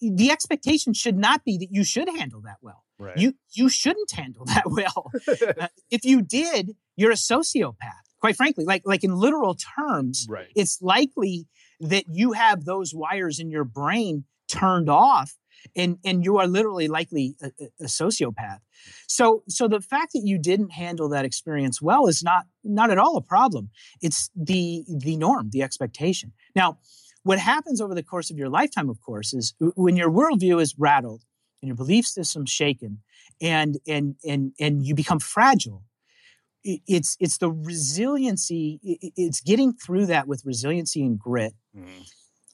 the expectation should not be that you should handle that well. Right. You you shouldn't handle that well. Uh, if you did, you're a sociopath. Quite frankly, like like in literal terms, Right. it's likely that you have those wires in your brain turned off and and you are literally likely a, a- sociopath. So so the fact that you didn't handle that experience well is not not at all a problem. It's the the norm the expectation. Now what happens over the course of your lifetime of course is when your worldview is rattled and your belief system shaken and and and and you become fragile it's it's the resiliency it's getting through that with resiliency and grit. Mm-hmm.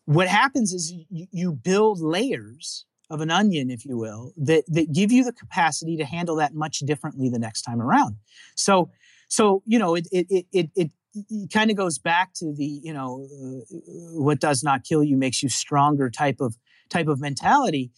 what happens is you, you build layers of an onion if you will that that give you the capacity to handle that much differently the next time around so so you know it it it it, it kind of goes back to the you know uh, what does not kill you makes you stronger type of type of mentality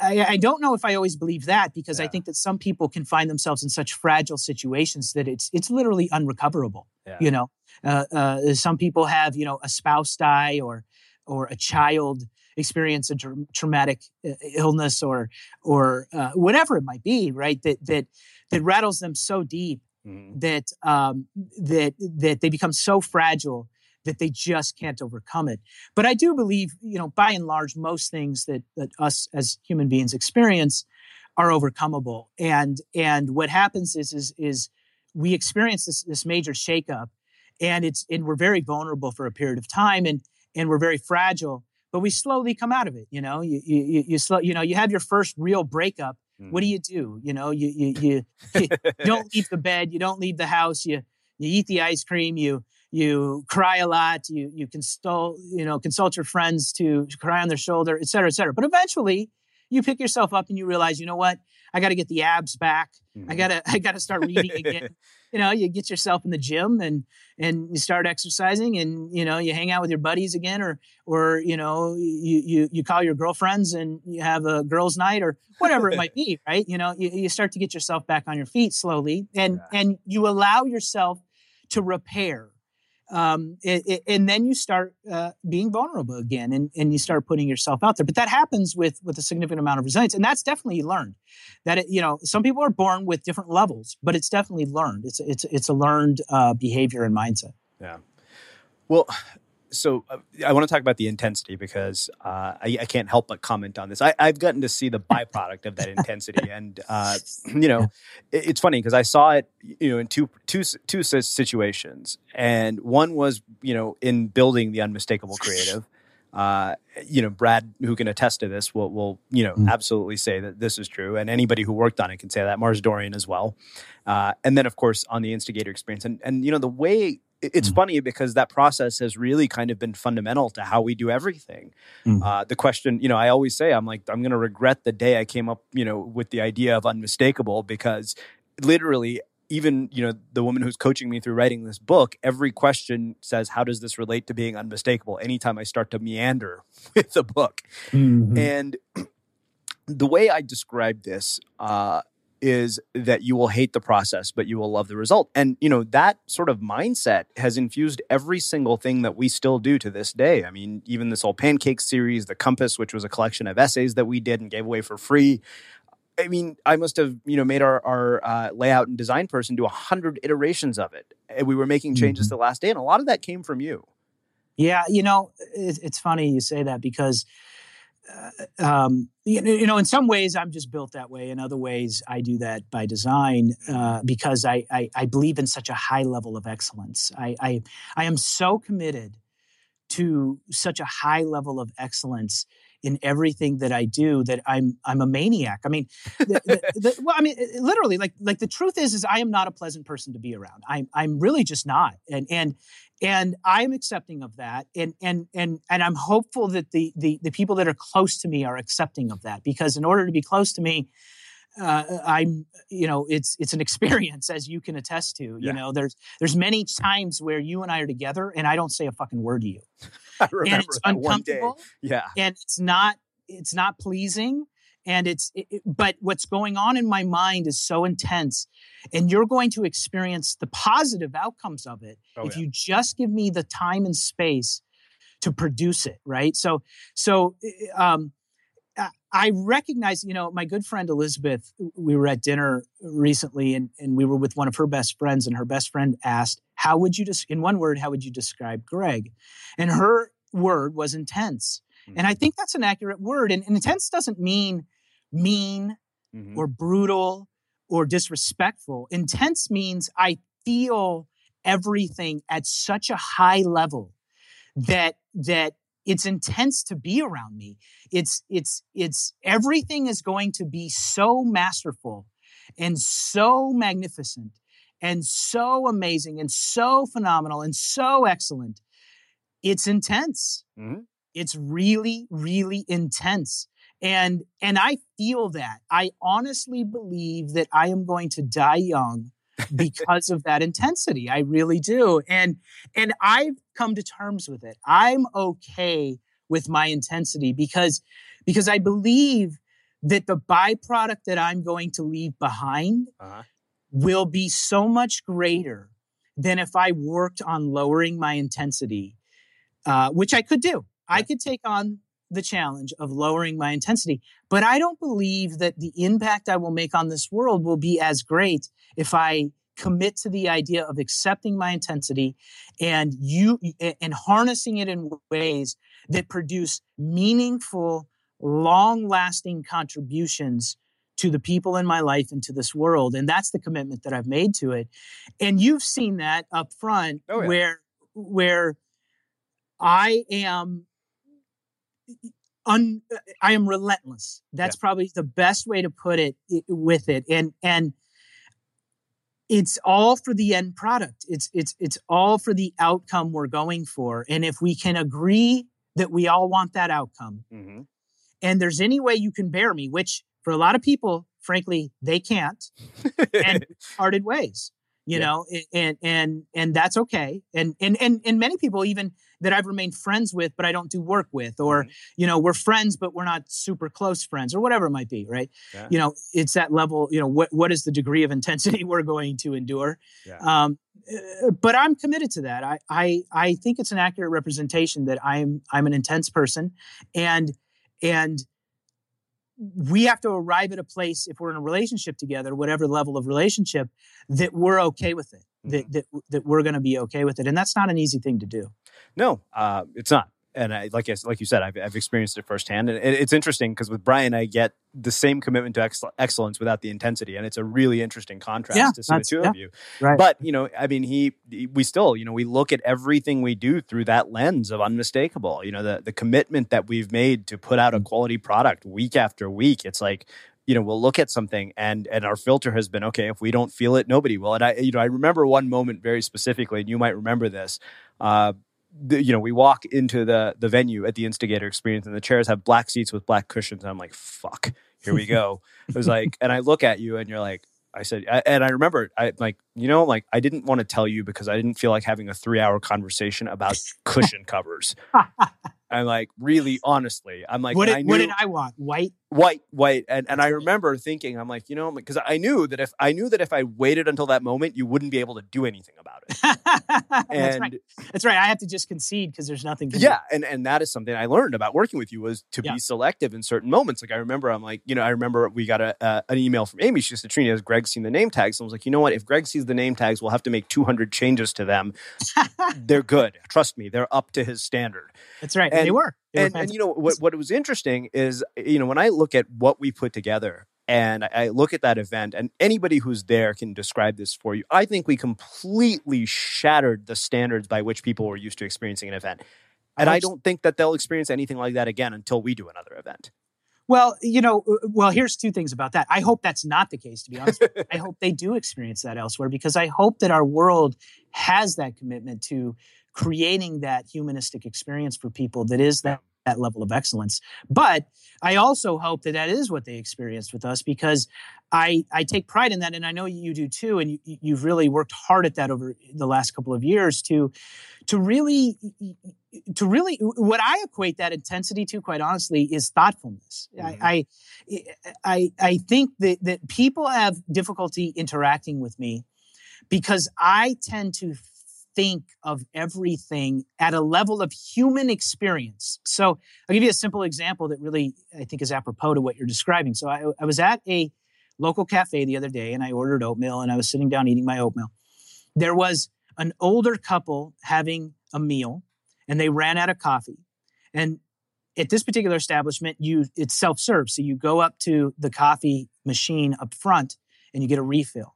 I, I, don't know if I always believe that because yeah. I think that some people can find themselves in such fragile situations that it's it's literally unrecoverable. Yeah. You know, uh, uh, some people have you know a spouse die or or a child experience a tra- traumatic uh, illness or or uh, whatever it might be, right? That that that rattles them so deep mm-hmm. that um, that that they become so fragile that they just can't overcome it. But I do believe, you know, by and large, most things that that us as human beings experience are overcomable. And and what happens is is is we experience this this major shakeup, and it's and we're very vulnerable for a period of time, and and we're very fragile. But we slowly come out of it. You know, you you you, slow, you know you have your first real breakup. What do mm. you do? You know, you you you, you don't leave the bed, you don't leave the house, you you eat the ice cream, you you cry a lot, you you consult you know consult your friends to, to cry on their shoulder, et cetera, et cetera. But eventually, you pick yourself up and you realize, you know what, I got to get the abs back. Mm-hmm. I gotta I gotta start reading again. you know, you get yourself in the gym and and you start exercising, and you know you hang out with your buddies again, or or you know you you you call your girlfriends and you have a girls' night or whatever it might be, right? You know, you, you start to get yourself back on your feet slowly, and yeah. and you allow yourself to repair um, it, it, and then you start uh, being vulnerable again and, and you start putting yourself out there. But that happens with with a significant amount of resilience and that's definitely learned. That it, you know some people are born with different levels but it's definitely learned. It's it's it's a learned uh, behavior and mindset. Yeah. Well so uh, I want to talk about the intensity because uh, I, I, can't help but comment on this. I, have gotten to see the byproduct of that intensity, and uh, you know, it, it's funny because I saw it, you know, in two two two situations, and one was you know in building the unmistakable creative. Uh, you know, Brad, who can attest to this, will will you know mm. absolutely say that this is true, and anybody who worked on it can say that. Mars Dorian as well, uh, and then of course on the instigator experience, and and you know the way it's mm. funny because that process has really kind of been fundamental to how we do everything. Mm. Uh, the question, you know, I always say, I'm like, I'm going to regret the day I came up, you know, with the idea of unmistakable because literally, even you know the woman who's coaching me through writing this book every question says how does this relate to being unmistakable anytime i start to meander with the book mm-hmm. and the way i describe this uh, is that you will hate the process, but you will love the result. And, you know, that sort of mindset has infused every single thing that we still do to this day. I mean, even this whole pancake series, The Compass, which was a collection of essays that we did and gave away for free. I mean, I must have, you know, made our, our uh, layout and design person do a hundred iterations of it. And we were making changes mm-hmm. the last day. And a lot of that came from you. Yeah. You know, it's funny you say that because um, you know, in some ways, I'm just built that way. In other ways, I do that by design uh, because I, I, I believe in such a high level of excellence. I, I I am so committed to such a high level of excellence in everything that I do that I'm I'm a maniac. I mean, the, the, the, well, I mean, literally, like like the truth is, is I am not a pleasant person to be around. I'm I'm really just not, and and and I'm accepting of that, and and and and I'm hopeful that the the the people that are close to me are accepting of that because in order to be close to me. Uh, I'm, you know, it's it's an experience as you can attest to. You yeah. know, there's there's many times where you and I are together, and I don't say a fucking word to you. I remember and it's uncomfortable. Yeah. And it's not it's not pleasing and it's it, but what's going on in my mind is so intense and you're going to experience the positive outcomes of it oh, if yeah. you just give me the time and space to produce it right so so um I recognize, you know, my good friend Elizabeth, we were at dinner recently and, and we were with one of her best friends, and her best friend asked, How would you, des- in one word, how would you describe Greg? And her word was intense. Mm-hmm. And I think that's an accurate word. And, and intense doesn't mean mean mm-hmm. or brutal or disrespectful. Intense means I feel everything at such a high level that that it's intense to be around me. It's it's it's everything is going to be so masterful and so magnificent and so amazing and so phenomenal and so excellent. It's intense. Mhm. It's really really intense. And and I feel that. I honestly believe that I am going to die young because of that intensity. I really do. And and I've come to terms with it. I'm okay with my intensity because because I believe that the byproduct that I'm going to leave behind Uh-huh. will be so much greater than if I worked on lowering my intensity, uh, which I could do. I could take on the challenge of lowering my intensity, but I don't believe that the impact I will make on this world will be as great if I commit to the idea of accepting my intensity and you and harnessing it in ways that produce meaningful long lasting contributions to the people in my life and to this world and that's the commitment that I've made to it and you've seen that up front Oh, yeah. where where I am un, I am relentless. That's probably the best way to put it with it. And and it's all for the end product. It's it's it's all for the outcome we're going for. And if we can agree that we all want that outcome, Mhm. and there's any way you can bear me, which for a lot of people, frankly, they can't, and parted ways. You Yeah. know, and and and that's okay. And and and and many people even that I've remained friends with, but I don't do work with, or you know, we're friends, but we're not super close friends, or whatever it might be, right? Yeah. You know, it's that level. You know, what what is the degree of intensity we're going to endure? Yeah. Um, uh, but I'm committed to that. I, I I think it's an accurate representation that I'm I'm an intense person, and and we have to arrive at a place if we're in a relationship together, whatever level of relationship, that we're okay with it, that that that we're going to be okay with it, and that's not an easy thing to do. No, uh, it's not. And I, like I, like you said, I've, I've experienced it firsthand, and it, it's interesting because with Brian, I get the same commitment to excel- excellence without the intensity, and it's a really interesting contrast Yeah, to see the two yeah, of you. right. But you know, I mean, he, he- we still, you know, we look at everything we do through that lens of unmistakable. You know, the the commitment that we've made to put out a quality product week after week. It's like you know we'll look at something and and our filter has been okay if we don't feel it nobody will and i you know i remember one moment very specifically and you might remember this uh the, you know we walk into the the venue at the instigator experience and the chairs have black seats with black cushions. And i'm like fuck here we go. It was like and i look at you and you're like I said, I, and I remember, I like, you know, like I didn't want to tell you because I didn't feel like having a three hour conversation about cushion covers. I'm like, really, honestly, I'm like, what did, I what did I want? White. white white and, and i remember thinking i'm like you know because i knew that if i knew that if i waited until that moment you wouldn't be able to do anything about it that's and right. That's right. I have to just concede because there's nothing. To yeah and and that is something i learned about working with you was to Yeah. be selective in certain moments like i remember i'm like you know i remember we got a uh, an email from amy she said Srini has greg seen the name tags and i was like you know what if greg sees the name tags we'll have to make 200 changes to them they're good trust me they're up to his standard That's right. they were. They were and, and you know what, what was interesting is you know when i look at what we put together and I- I look at that event, and anybody who's there can describe this for you. I think we completely shattered the standards by which people were used to experiencing an event. And I so. don't think that they'll experience anything like that again until we do another event. Well, you know, uh, well, here's two things about that. I hope that's not the case, to be honest. I hope they do experience that elsewhere because I hope that our world has that commitment to creating that humanistic experience for people that is that, that level of excellence. But I also hope that that is what they experienced with us because I, I take pride in that. And I know you do too. And you, you've really worked hard at that over the last couple of years to, to really to really what I equate that intensity to, quite honestly, is thoughtfulness. I, mm-hmm. I eh, I I think that that people have difficulty interacting with me because I tend to think of everything at a level of human experience. So I'll give you a simple example that really I think is apropos to what you're describing. So I, I was at a local cafe the other day and I ordered oatmeal and I was sitting down eating my oatmeal. There was an older couple having a meal and they ran out of coffee. And at this particular establishment, you it's self-serve. So you go up to the coffee machine up front and you get a refill.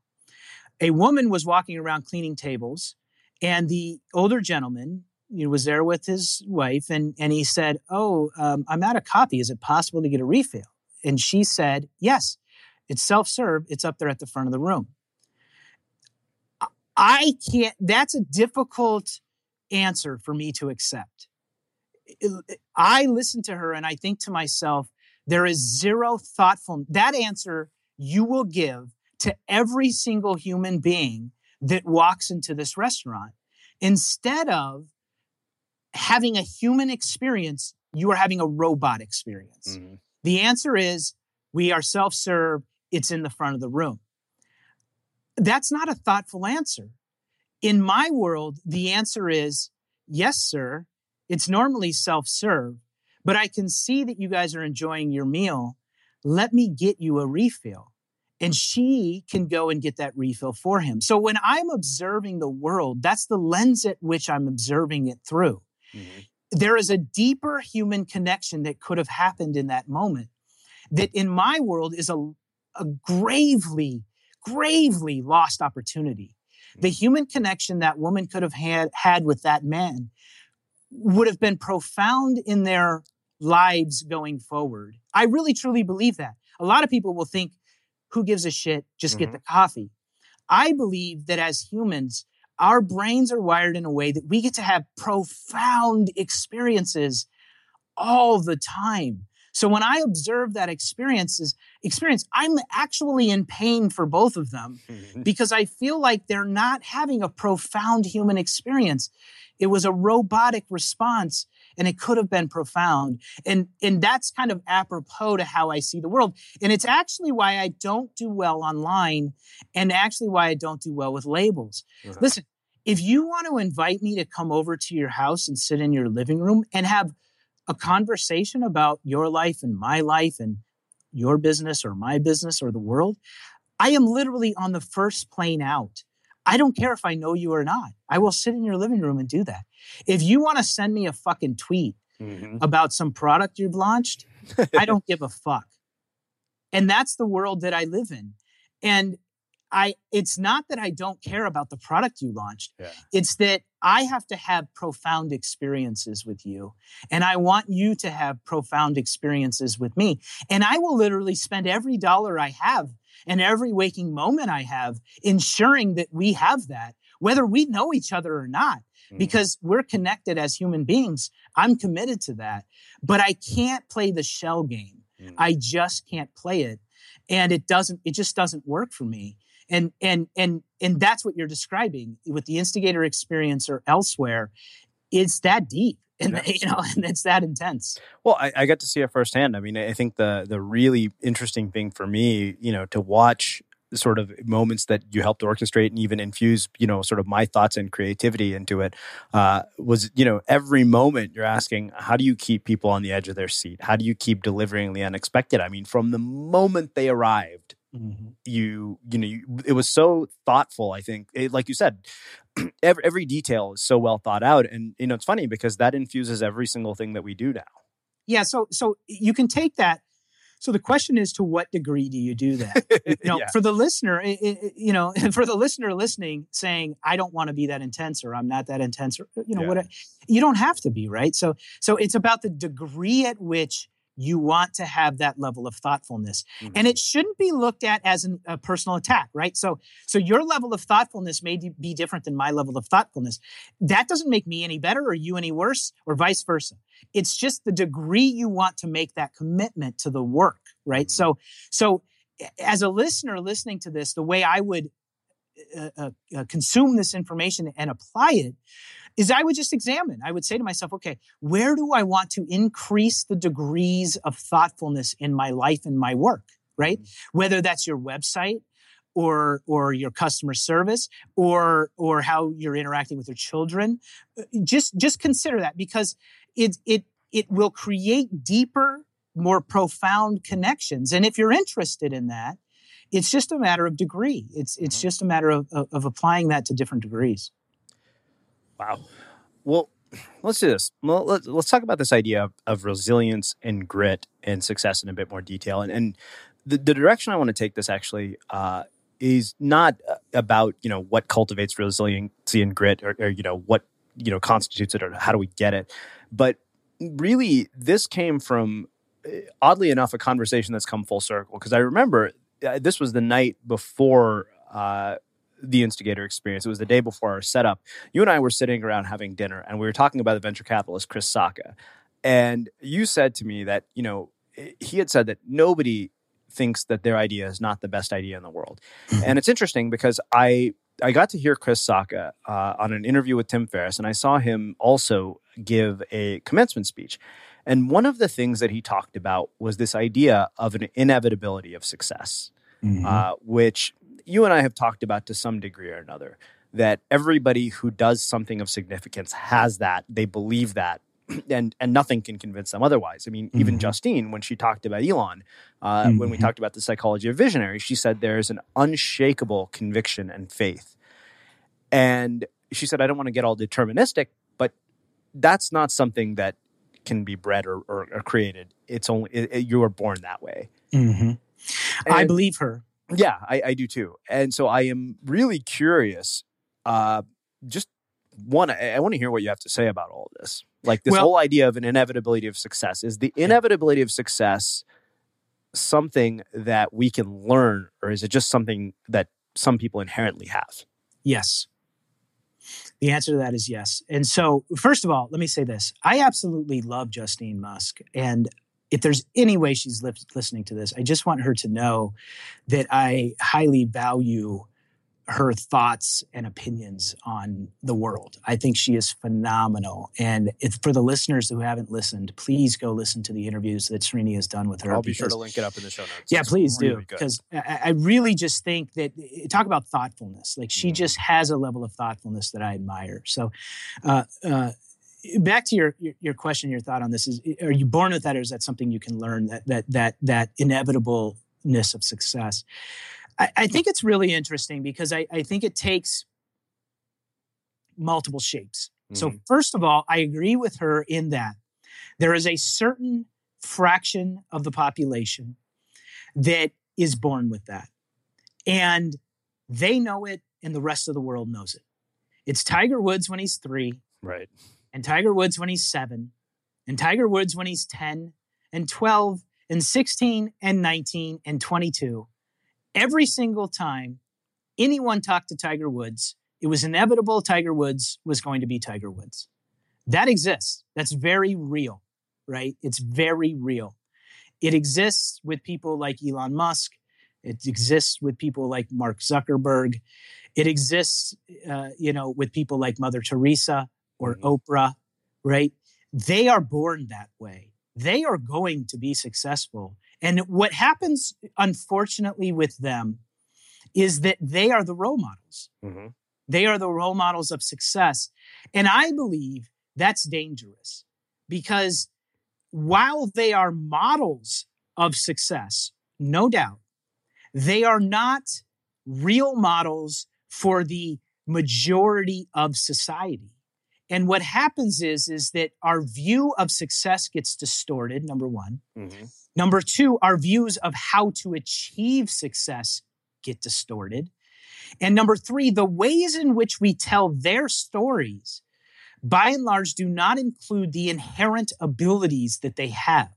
A woman was walking around cleaning tables, and the older gentleman was there with his wife, and and he said, "Oh, um, I'm out of coffee. Is it possible to get a refill?" And she said, "Yes, it's self serve. It's up there at the front of the room." I can't. That's a difficult answer for me to accept. I listen to her and I think to myself, there is zero thoughtful. That answer you will give to every single human being that walks into this restaurant. Instead of having a human experience, you are having a robot experience. Mm-hmm. The answer is we are self serve, it's in the front of the room. That's not a thoughtful answer. In my world, the answer is yes, sir. It's normally self serve, but I can see that you guys are enjoying your meal. Let me get you a refill. And she can go and get that refill for him. So when I'm observing the world, that's the lens at which I'm observing it through. Mm-hmm. There is a deeper human connection that could have happened in that moment that in my world is a, a gravely, gravely lost opportunity. The mm-hmm. human connection that woman could have had, had with that man would have been profound in their lives going forward. I really truly believe that. A lot of people will think, who gives a shit? Just mm-hmm. get the coffee. I believe that as humans, our brains are wired in a way that we get to have profound experiences all the time. So when I observe that experiences experience, I'm actually in pain for both of them because I feel like they're not having a profound human experience. It was a robotic response and it could have been profound. And, and that's kind of apropos to how I see the world. And it's actually why I don't do well online and actually why I don't do well with labels. Uh-huh. Listen, if you want to invite me to come over to your house and sit in your living room and have a conversation about your life and my life and your business or my business or the world, I am literally on the first plane out. I don't care if I know you or not. I will sit in your living room and do that. If you want to send me a fucking tweet mm-hmm. about some product you've launched, I don't give a fuck. And that's the world that I live in. And I it's not that I don't care about the product you launched. Yeah. It's that I have to have profound experiences with you and I want you to have profound experiences with me. And I will literally spend every dollar I have and every waking moment I have ensuring that we have that whether we know each other or not mm. because we're connected as human beings. I'm committed to that. But I can't play the shell game. Mm. I just can't play it and it doesn't it just doesn't work for me and and and and that's what you're describing with the instigator experience or elsewhere. It's that deep and yes. you know and it's that intense. Well I, I got to see it firsthand. I mean i think the the really interesting thing for me you know to watch sort of moments that you helped orchestrate and even infuse you know sort of my thoughts and creativity into it uh, was you know every moment you're asking how do you keep people on the edge of their seat? How do you keep delivering the unexpected? I mean from the moment they arrived Mm-hmm. You, you know, you, it was so thoughtful. I think, it, like you said, every, every detail is so well thought out, and you know, it's funny because that infuses every single thing that we do now. Yeah. So, so you can take that. So the question is, to what degree do you do that? You know, yeah. for the listener, it, it, you know, for the listener listening, saying, "I don't want to be that intense," or "I'm not that intense," or you know, yeah. what you don't have to be, right? So, so it's about the degree at which you want to have that level of thoughtfulness mm-hmm. and it shouldn't be looked at as an, a personal attack right so so your level of thoughtfulness may be different than my level of thoughtfulness that doesn't make me any better or you any worse or vice versa it's just the degree you want to make that commitment to the work right mm-hmm. so so as a listener listening to this the way i would uh, uh, uh consume this information and apply it is I would just examine. I would say to myself, okay, where do I want to increase the degrees of thoughtfulness in my life and my work, right? Mm-hmm. Whether that's your website or or your customer service or or how you're interacting with your children, uh, just just consider that because it it it will create deeper, more profound connections. And if you're interested in that, it's just a matter of degree. It's it's mm-hmm. just a matter of, of, of applying that to different degrees. Wow. Well, let's do this. Well, let's, let's talk about this idea of, of resilience and grit and success in a bit more detail. And, and the, the direction I want to take this actually uh, is not uh, about you know what cultivates resiliency and grit, or, or you know what you know constitutes it or how do we get it but really this came from eh, oddly enough a conversation that's come full circle because i remember uh, this was the night before uh, the instigator experience. It was the day before our setup. You and i were sitting around having dinner and we were talking about the venture capitalist chris sacca. And you said to me that you know he had said that nobody thinks that their idea is not the best idea in the world. And it's interesting because i I got to hear Chris Sacca uh, on an interview with Tim Ferriss, and I saw him also give a commencement speech. And one of the things that he talked about was this idea of an inevitability of success, mm-hmm. uh, which you and I have talked about to some degree or another. That everybody who does something of significance has that, they believe that, and and nothing can convince them otherwise. I mean, mm-hmm. even Justine, when she talked about Elon, uh, mm-hmm. when we mm-hmm. talked about the psychology of visionary, she said there's an unshakable conviction and faith. And she said, I don't want to get all deterministic, but that's not something that can be bred or, or, or created. It's only it, it, you are born that way. Mm-hmm. I believe her. Yeah, I, I, do too. And so I am really curious. Uh, just one, I, I want to hear what you have to say about all this. Like this well, whole idea of an inevitability of success. Is the inevitability of success something that we can learn, or is it just something that some people inherently have? Yes. The answer to that is yes. And so, first of all, let me say this I absolutely love Justine Musk. And if there's any way she's li- listening to this, I just want her to know that I highly value her thoughts and opinions on the world. I think she is phenomenal. And if, for the listeners who haven't listened, please go listen to the interviews that Srini has done with her. I'll be sure to link it up in the show notes. Yeah, please really do. Because I, I, really just think that, eh, talk about thoughtfulness. Like she mm. just has a level of thoughtfulness that I admire. So, uh, uh, back to your, your, your question your thought on this is are you born with that or is that something you can learn that that that that inevitableness of success I, I think it's really interesting because I, I think it takes multiple shapes. Mm-hmm. So, first of all, I agree with her in that there is a certain fraction of the population that is born with that. And they know it, and the rest of the world knows it. It's Tiger Woods when he's three. Right. And Tiger Woods when he's seven. And Tiger Woods when he's 10 and 12 and 16 and 19 and 22 every single time anyone talked to Tiger Woods, it was inevitable Tiger Woods was going to be Tiger Woods. That exists. That's very real, right? It's very real. It exists with people like Elon Musk. It exists with people like Mark Zuckerberg. It exists, uh, you know, with people like Mother Teresa or mm-hmm. Oprah, right? They are born that way. They are going to be successful and what happens, unfortunately, with them is that they are the role models. Mm-hmm. They are the role models of success. And I believe that's dangerous because while they are models of success, no doubt, they are not real models for the majority of society. And what happens is, is that our view of success gets distorted, number one. Mm-hmm. Number two, our views of how to achieve success get distorted. And number three, the ways in which we tell their stories, by and large, do not include the inherent abilities that they have,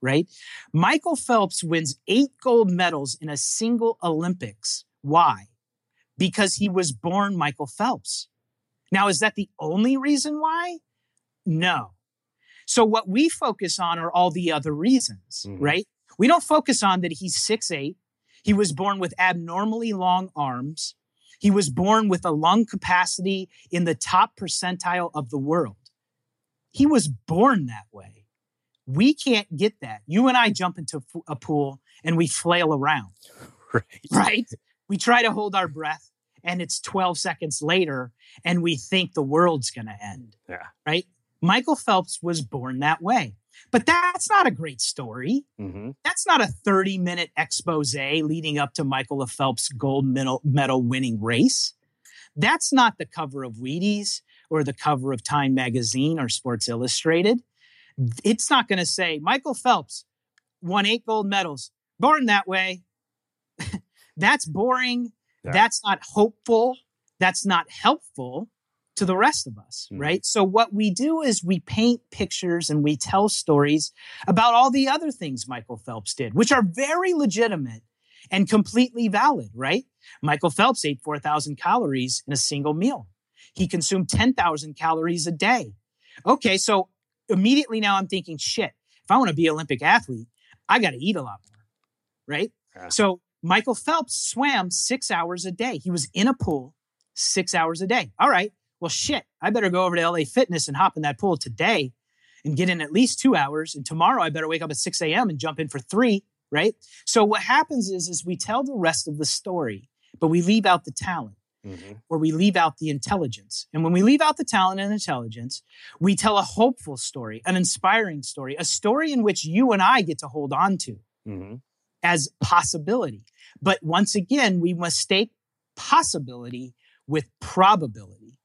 right? Michael Phelps wins eight gold medals in a single Olympics. Why? Because he was born Michael Phelps. Now, is that the only reason why? No. So what we focus on are all the other reasons, mm-hmm. right? We don't focus on that he's six eight. He was born with abnormally long arms. He was born with a lung capacity in the top percentile of the world. He was born that way. We can't get that. You and I jump into a pool and we flail around. Right. Right? We try to hold our breath and it's 12 seconds later and we think the world's going to end. Yeah. Right? Michael Phelps was born that way. But that's not a great story. Mm-hmm. That's not a 30 minute expose leading up to Michael Phelps' gold medal, medal winning race. That's not the cover of Wheaties or the cover of Time magazine or Sports Illustrated. It's not going to say Michael Phelps won eight gold medals, born that way. that's boring. Yeah. That's not hopeful. That's not helpful to the rest of us, mm. right? So what we do is we paint pictures and we tell stories about all the other things Michael Phelps did, which are very legitimate and completely valid, right? Michael Phelps ate 4,000 calories in a single meal. He consumed 10,000 calories a day. Okay, so immediately now I'm thinking, shit, if I want to be an Olympic athlete, I got to eat a lot more, right? Yeah. So Michael Phelps swam six hours a day. He was in a pool six hours a day. All right, well, shit, I better go over to LA Fitness and hop in that pool today and get in at least two hours. And tomorrow I better wake up at 6 a.m. and jump in for three, right? So what happens is, is we tell the rest of the story, but we leave out the talent. Mm-hmm. Or we leave out the intelligence. And when we leave out the talent and intelligence, we tell a hopeful story, an inspiring story, a story in which you and I get to hold on to mm-hmm. as possibility. But once again, we mistake possibility with probability.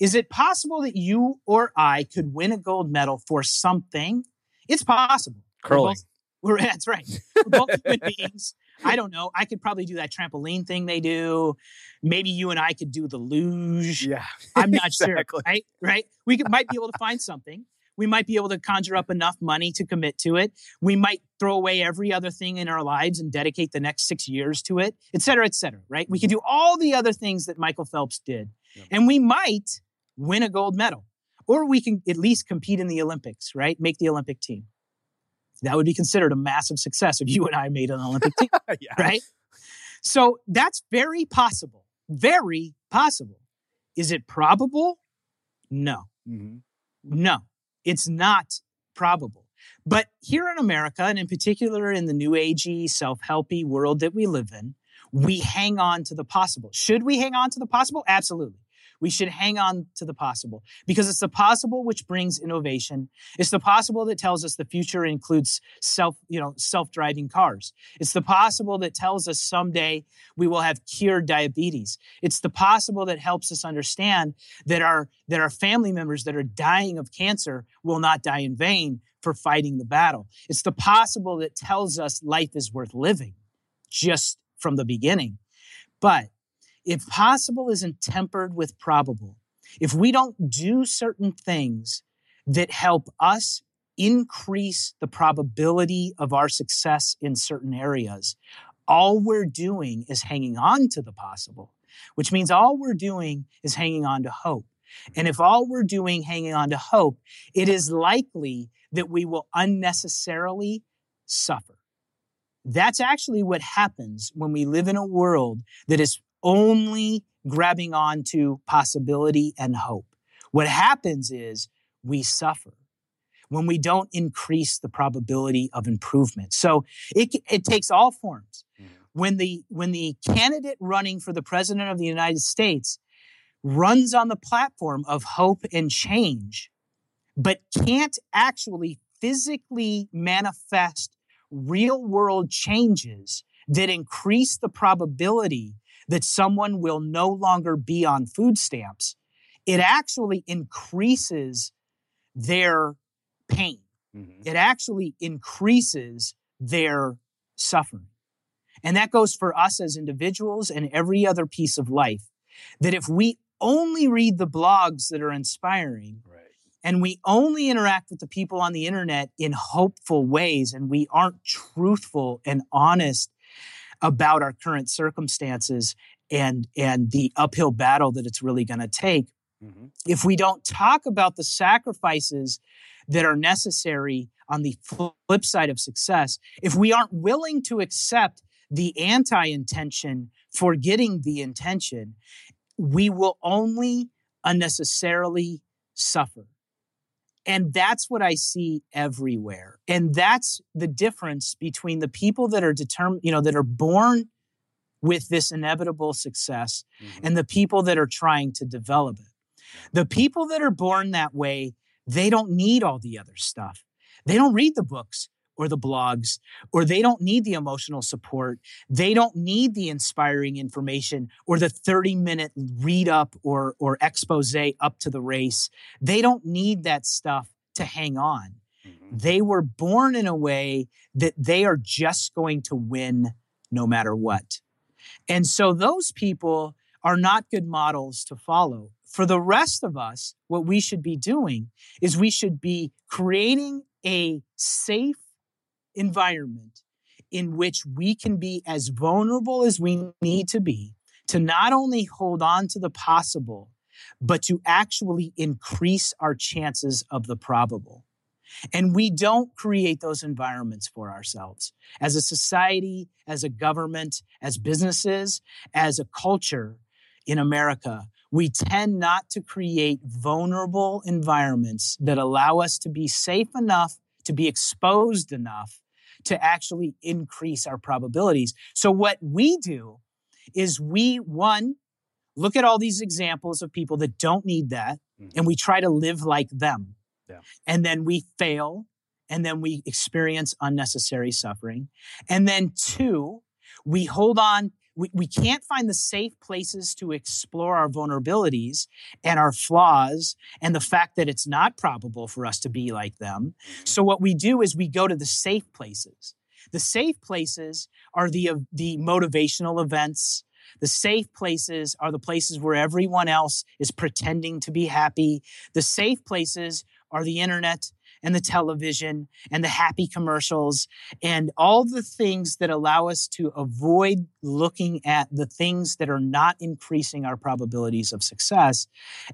Is it possible that you or I could win a gold medal for something? It's possible. Curling. We're, we're that's right. We're both human beings. I don't know. I could probably do that trampoline thing they do. Maybe you and I could do the luge. Yeah. I'm not exactly. sure. Right? Right? We could, might be able to find something. We might be able to conjure up enough money to commit to it. We might throw away every other thing in our lives and dedicate the next six years to it, et cetera, et cetera, right? We could do all the other things that Michael Phelps did. Yep. And we might win a gold medal, or we can at least compete in the Olympics, right? Make the Olympic team. That would be considered a massive success if you and I made an Olympic team, yeah. right? So that's very possible. Very possible. Is it probable? No. Mm-hmm. No, it's not probable. But here in America, and in particular in the new agey, self helpy world that we live in, we hang on to the possible. Should we hang on to the possible? Absolutely. We should hang on to the possible because it's the possible which brings innovation. It's the possible that tells us the future includes self, you know, self-driving cars. It's the possible that tells us someday we will have cured diabetes. It's the possible that helps us understand that our that our family members that are dying of cancer will not die in vain for fighting the battle. It's the possible that tells us life is worth living just from the beginning. But if possible isn't tempered with probable, if we don't do certain things that help us increase the probability of our success in certain areas, all we're doing is hanging on to the possible, which means all we're doing is hanging on to hope. And if all we're doing hanging on to hope, it is likely that we will unnecessarily suffer. That's actually what happens when we live in a world that is only grabbing on to possibility and hope. What happens is we suffer when we don't increase the probability of improvement. So it, it takes all forms. Mm-hmm. When the, when the candidate running for the president of the United States runs on the platform of hope and change, but can't actually physically manifest real world changes that increase the probability that someone will no longer be on food stamps, it actually increases their pain. Mm-hmm. It actually increases their suffering. And that goes for us as individuals and every other piece of life. That if we only read the blogs that are inspiring, right. and we only interact with the people on the internet in hopeful ways, and we aren't truthful and honest about our current circumstances and and the uphill battle that it's really going to take mm-hmm. if we don't talk about the sacrifices that are necessary on the flip side of success if we aren't willing to accept the anti-intention for getting the intention we will only unnecessarily suffer and that's what I see everywhere. And that's the difference between the people that are determined, you know, that are born with this inevitable success mm-hmm. and the people that are trying to develop it. The people that are born that way, they don't need all the other stuff. They don't read the books or the blogs, or they don't need the emotional support. They don't need the inspiring information or the 30 minute read up or, or expose up to the race. They don't need that stuff to hang on. Mm-hmm. They were born in a way that they are just going to win no matter what. And so those people are not good models to follow for the rest of us, what we should be doing is we should be creating a safe environment in which we can be as vulnerable as we need to be to not only hold on to the possible, but to actually increase our chances of the probable. And we don't create those environments for ourselves. As a society, as a government, as businesses, as a culture in America, we tend not to create vulnerable environments that allow us to be safe enough, to be exposed enough to actually increase our probabilities. So, what we do is we, one, look at all these examples of people that don't need that, mm-hmm. and we try to live like them. Yeah. And then we fail, and then we experience unnecessary suffering. And then, two, we hold on we, we can't find the safe places to explore our vulnerabilities and our flaws and the fact that it's not probable for us to be like them. Mm-hmm. So what we do is we go to the safe places. The safe places are the, uh, the motivational events. The safe places are the places where everyone else is pretending to be happy. The safe places are the internet and the television and the happy commercials and all the things that allow us to avoid looking at the things that are not increasing our probabilities of success.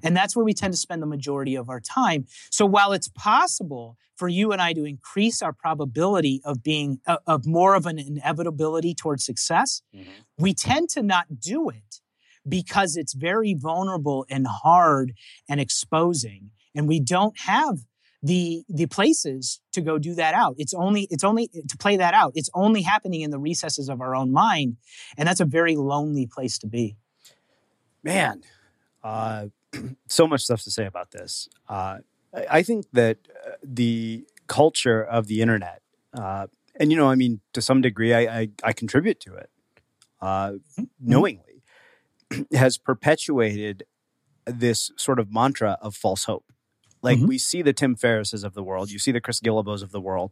And that's where we tend to spend the majority of our time. So while it's possible for you and I to increase our probability of being uh, of more of an inevitability towards success, mm-hmm. we tend to not do it because it's very vulnerable and hard and exposing. And we don't have the the places to go do that out. It's only it's only to play that out. It's only happening in the recesses of our own mind and that's a very lonely place to be. Man uh, so much stuff to say about this. Uh, i think that uh, the culture of the internet uh, and you know i mean to some degree i i, I contribute to it uh, mm-hmm. knowingly has perpetuated this sort of mantra of false hope like mm-hmm. we see the Tim Ferrisses of the world, you see the Chris Guillebeau of the world,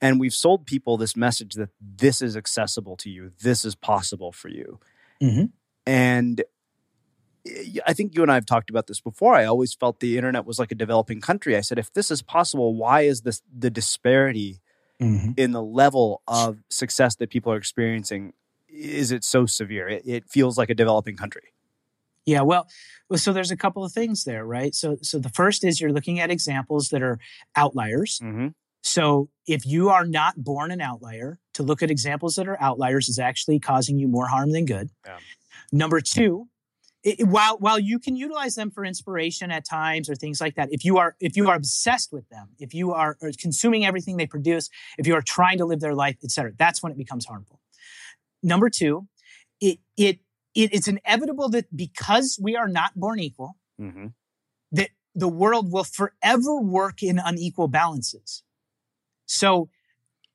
and we've sold people this message that this is accessible to you, this is possible for you. Mm-hmm. And I think you and I have talked about this before. I always felt the internet was like a developing country. I said, if this is possible, why is this the disparity mm-hmm. in the level of success that people are experiencing? Is it so severe? It, it feels like a developing country. Yeah, well, so there's a couple of things there, right? So, so the first is you're looking at examples that are outliers. Mm-hmm. So, if you are not born an outlier, to look at examples that are outliers is actually causing you more harm than good. Yeah. Number two, it, while while you can utilize them for inspiration at times or things like that, if you are if you are obsessed with them, if you are consuming everything they produce, if you are trying to live their life, etc., that's when it becomes harmful. Number two, it it it, it's inevitable that because we are not born equal, mm-hmm. that the world will forever work in unequal balances. So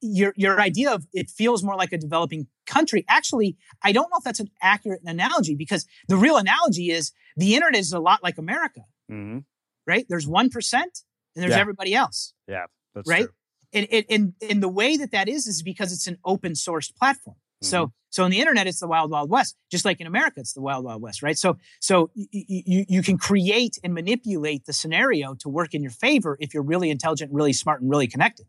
your your idea of it feels more like a developing country. Actually, I don't know if that's an accurate analogy because the real analogy is the internet is a lot like America, mm-hmm. right? There's one percent and there's yeah. everybody else. Yeah, right. True. And, and and the way that that is is because it's an open sourced platform. Mm-hmm. So so in the internet, it's the wild, wild west. Just like in America, it's the wild, wild west, right? So so you you can create and manipulate the scenario to work in your favor if you're really intelligent, really smart, and really connected.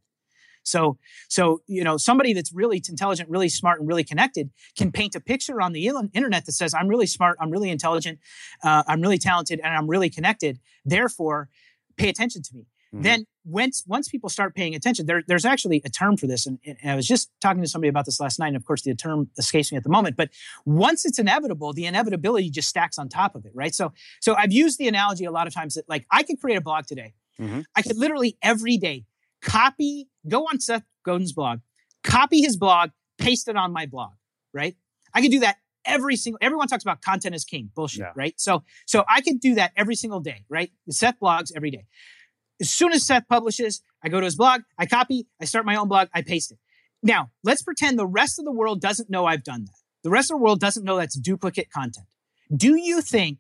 So so you know somebody that's really intelligent, really smart, and really connected can paint a picture on the internet that says I'm really smart, I'm really intelligent, uh, I'm really talented, and I'm really connected. Therefore, pay attention to me. Mm-hmm. Then once once people start paying attention, there, there's actually a term for this, and, and, I was just talking to somebody about this last night. And of course, the term escapes me at the moment. But once it's inevitable, the inevitability just stacks on top of it, right? So so I've used the analogy a lot of times that like I could create a blog today. Mm-hmm. I could literally every day copy, go on Seth Godin's blog, copy his blog, paste it on my blog, right? I could do that every single everyone talks about content is king bullshit yeah. right so so i could do that every single day right seth blogs every day as soon as Seth publishes, I go to his blog, I copy, I start my own blog, I paste it. Now, let's pretend the rest of the world doesn't know I've done that. The rest of the world doesn't know that's duplicate content. Do you think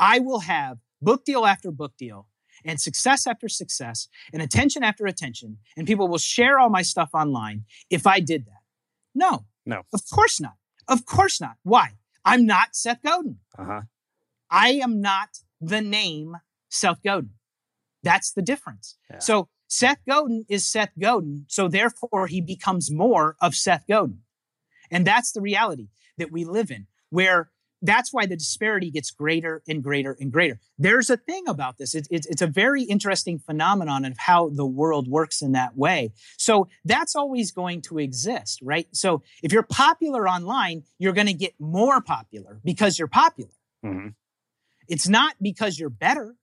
I will have book deal after book deal and success after success and attention after attention and people will share all my stuff online if I did that? No. No. Of course not. Of course not. Why? I'm not Seth Godin. Uh-huh. I am not the name Seth Godin. That's the difference. Yeah. So Seth Godin is Seth Godin. So therefore, he becomes more of Seth Godin. And that's the reality that we live in, where that's why the disparity gets greater and greater and greater. There's a thing about this. It's, it's, it's a very interesting phenomenon of how the world works in that way. So that's always going to exist, right? So if you're popular online, you're going to get more popular because you're popular. Mhm. It's not because you're better.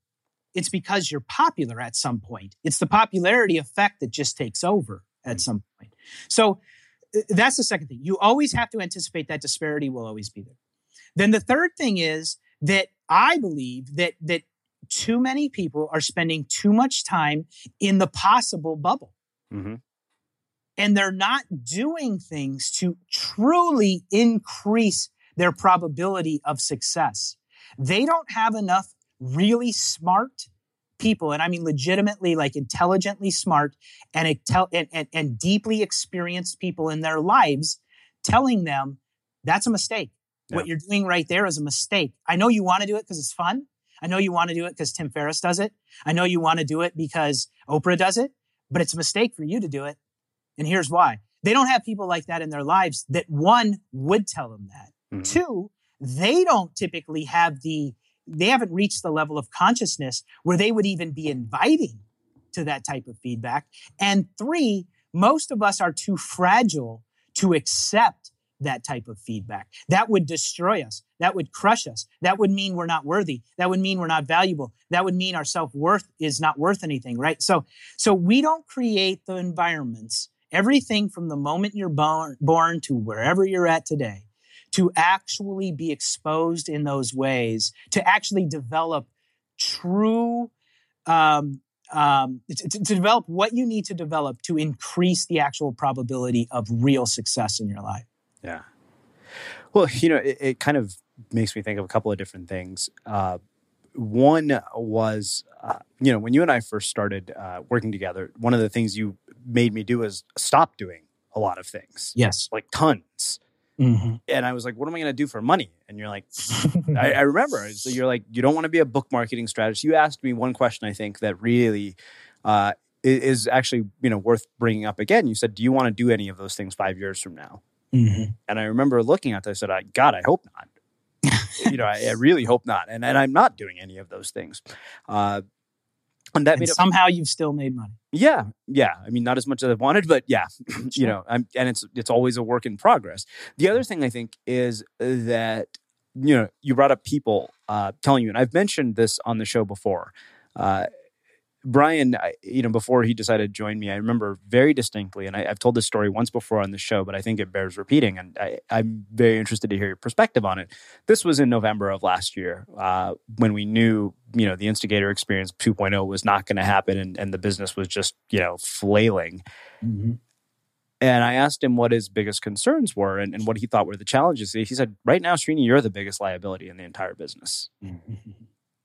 It's because you're popular at some point. It's the popularity effect that just takes over at some point. So uh, that's the second thing. You always have to anticipate that disparity will always be there. Then the third thing is that I believe that that too many people are spending too much time in the possible bubble Mhm. and they're not doing things to truly increase their probability of success. They don't have enough really smart people, and I mean legitimately, like intelligently smart and, intel- and, and, and deeply experienced people in their lives telling them that's a mistake. What you're doing right there is a mistake. I know you want to do it because it's fun. I know you want to do it because Tim Ferriss does it. I know you want to do it because Oprah does it, but it's a mistake for you to do it. And here's why. They don't have people like that in their lives that one would tell them that. Mm-hmm. Two, they don't typically have the, they haven't reached the level of consciousness where they would even be inviting to that type of feedback. And three, most of us are too fragile to accept that type of feedback. That would destroy us. That would crush us. That would mean we're not worthy. That would mean we're not valuable. That would mean our self-worth is not worth anything, right? So so we don't create the environments, everything from the moment you're born, born to wherever you're at today, to actually be exposed in those ways, to actually develop true um, um, to, to develop what you need to develop to increase the actual probability of real success in your life. Yeah. Well, you know, it, it kind of makes me think of a couple of different things. Uh, one was, uh, you know, when you and I first started uh, working together, one of the things you made me do is stop doing a lot of things. Yes. Like tons. Mhm. And I was like, what am I going to do for money? And you're like, I, I remember. So you're like, you don't want to be a book marketing strategist. You asked me one question, I think, that really uh, is actually, you know, worth bringing up again. You said, do you want to do any of those things five years from now? Mhm. And I remember looking at this, I said, I, God, I hope not. you know, I, I really hope not. And, and I'm not doing any of those things. Uh, and that And somehow you've still made money. yeah, yeah. I mean, not as much as I wanted, but yeah, you know, I'm, and it's it's always a work in progress. The other thing I think is that you know you brought up people uh, telling you, and I've mentioned this on the show before. Uh, Brian, I- you know, before he decided to join me, I remember very distinctly, and I, I've told this story once before on the show, but I think it bears repeating, and I, I'm very interested to hear your perspective on it. This was in November of last year uh, when we knew, you know, the Instigator Experience 2.0 was not going to happen, and, and the business was just, you know, flailing. And I asked him what his biggest concerns were and, and what he thought were the challenges. He said, "Right now, Srini, you're the biggest liability in the entire business."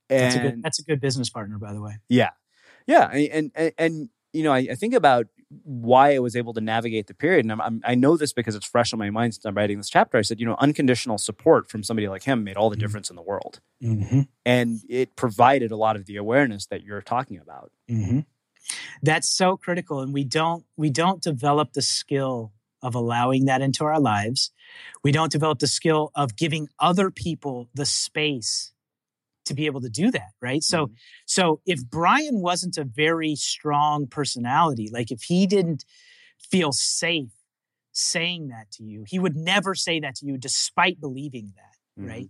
That's a And- good. That's a good business partner, by the way. yeah, yeah, and and, and you know, I, I think about why I was able to navigate the period, and I'm, I'm, I know this because it's fresh on my mind since I'm writing this chapter. I said, you know, unconditional support from somebody like him made all the difference in the world, and it provided a lot of the awareness that you're talking about. Mm-hmm. That's so critical, and we don't we don't develop the skill of allowing that into our lives. We don't develop the skill of giving other people the space to be able to do that, right? So, so if Brian wasn't a very strong personality, like if he didn't feel safe saying that to you, he would never say that to you, despite believing that, right?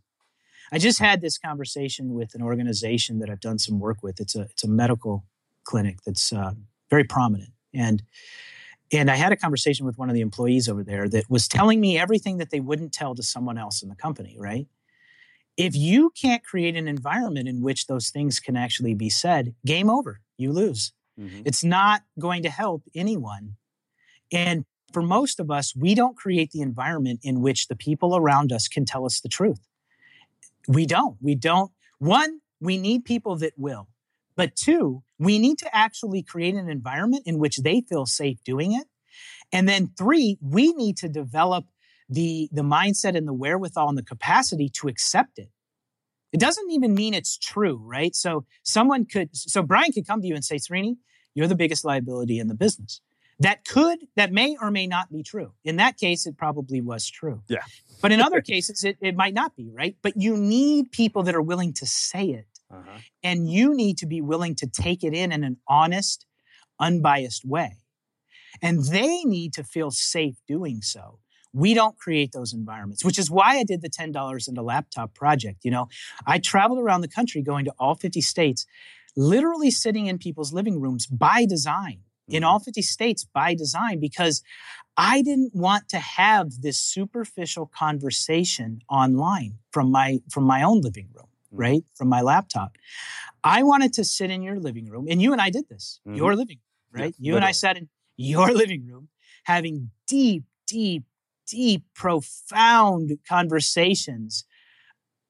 I just had this conversation with an organization that I've done some work with. It's a it's a medical clinic that's uh, very prominent, and and I had a conversation with one of the employees over there that was telling me everything that they wouldn't tell to someone else in the company. Right? If you can't create an environment in which those things can actually be said, game over. You lose. Mm-hmm. It's not going to help anyone. And for most of us, we don't create the environment in which the people around us can tell us the truth. We don't. We don't. One, we need people that will. But two, we need to actually create an environment in which they feel safe doing it. And then three, we need to develop the, the mindset and the wherewithal and the capacity to accept it. It doesn't even mean it's true, right? So someone could, so Brian could come to you and say, Srini, you're the biggest liability in the business. That could, that may or may not be true. In that case, it probably was true. Yeah. But in other cases, it, it might not be, right? But you need people that are willing to say it. Uh-huh. And you need to be willing to take it in in an honest, unbiased way. And they need to feel safe doing so. We don't create those environments, which is why I did the $10 in a laptop project. You know, I traveled around the country going to all 50 states, literally sitting in people's living rooms by design, in all 50 states by design, because I didn't want to have this superficial conversation online from my from my own living room, right? From my laptop. I wanted to sit in your living room, and you and I did this, Mhm. your living room, right? You and I sat in your living room having deep, deep, deep, profound conversations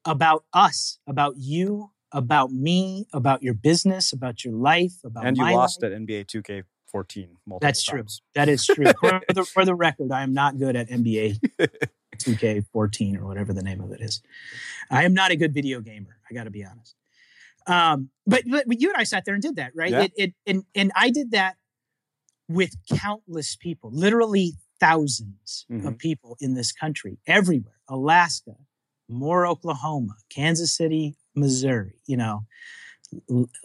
about us, about you, about me, about your business, about your life, about and you lost life. at NBA 2K14 multiple That's true. That is true. for, the, for the record, I am not good at NBA 2K14 or whatever the name of it is. I am not a good video gamer. I got to be honest. Um, but, but you and I sat there and did that, right? Yeah. It, it and and I did that with countless people, literally 1000s of Mhm. people in this country, everywhere, Alaska, more Oklahoma, Kansas City, Missouri, you know,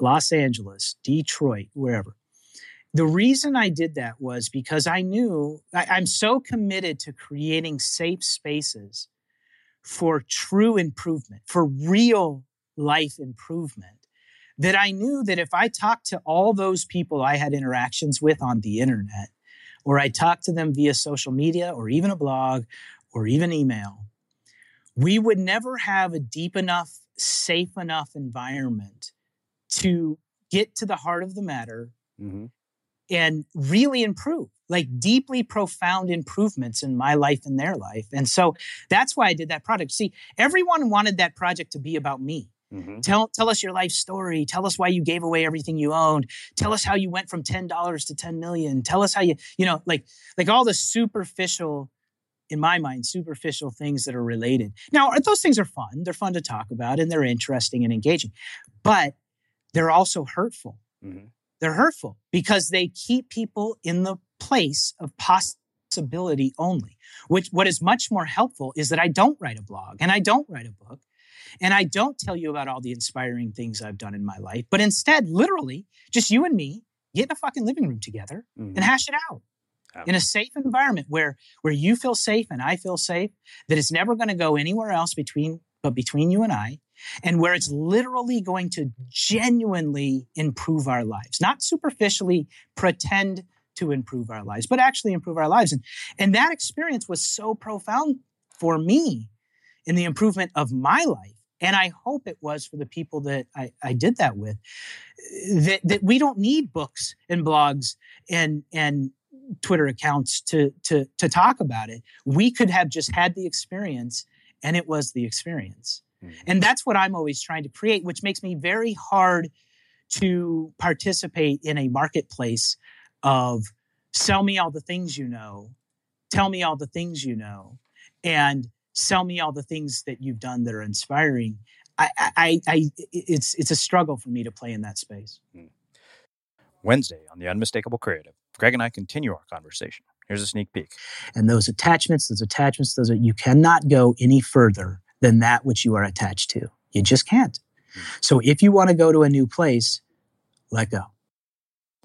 Los Angeles, Detroit, wherever. The reason I did that was because I knew I, I'm so committed to creating safe spaces for true improvement, for real life improvement, that I knew that if I talked to all those people I had interactions with on the internet, or I talk to them via social media, or even a blog, or even email, we would never have a deep enough, safe enough environment to get to the heart of the matter Mhm. and really improve, like deeply profound improvements in my life and their life. And so that's why I did that project. See, everyone wanted that project to be about me. Mhm. Tell, tell us your life story. Tell us why you gave away everything you owned. Tell us how you went from $10 to 10 million. Tell us how you, you know, like, like all the superficial, in my mind, superficial things that are related. Now, those things are fun. They're fun to talk about and they're interesting and engaging, but they're also hurtful. Mhm. They're hurtful because they keep people in the place of possibility only. Which what is much more helpful is that I don't write a blog and I don't write a book and I don't tell you about all the inspiring things I've done in my life, but instead, literally, just you and me get in a fucking living room together Mhm. and hash it out in a safe environment where where you feel safe and I feel safe, that it's never going to go anywhere else between but between you and I, and where it's literally going to genuinely improve our lives, not superficially pretend to improve our lives, but actually improve our lives. And and that experience was so profound for me in the improvement of my life. And I hope it was for the people that I, I did that with. Eh, that that we don't need books and blogs and and Twitter accounts to to to talk about it. We could have just had the experience and it was the experience. Mm-hmm. And that's what I'm always trying to create, which makes me very hard to participate in a marketplace of sell me all the things you know, tell me all the things you know, and sell me all the things that you've done that are inspiring. I, I, I, it's it's a struggle for me to play in that space. Mm. Wednesday on the Unmistakable Creative, Greg and I continue our conversation. Here's a sneak peek. And those attachments, those attachments, those are, you cannot go any further than that which you are attached to. You just can't. Mm. So if you want to go to a new place, let go.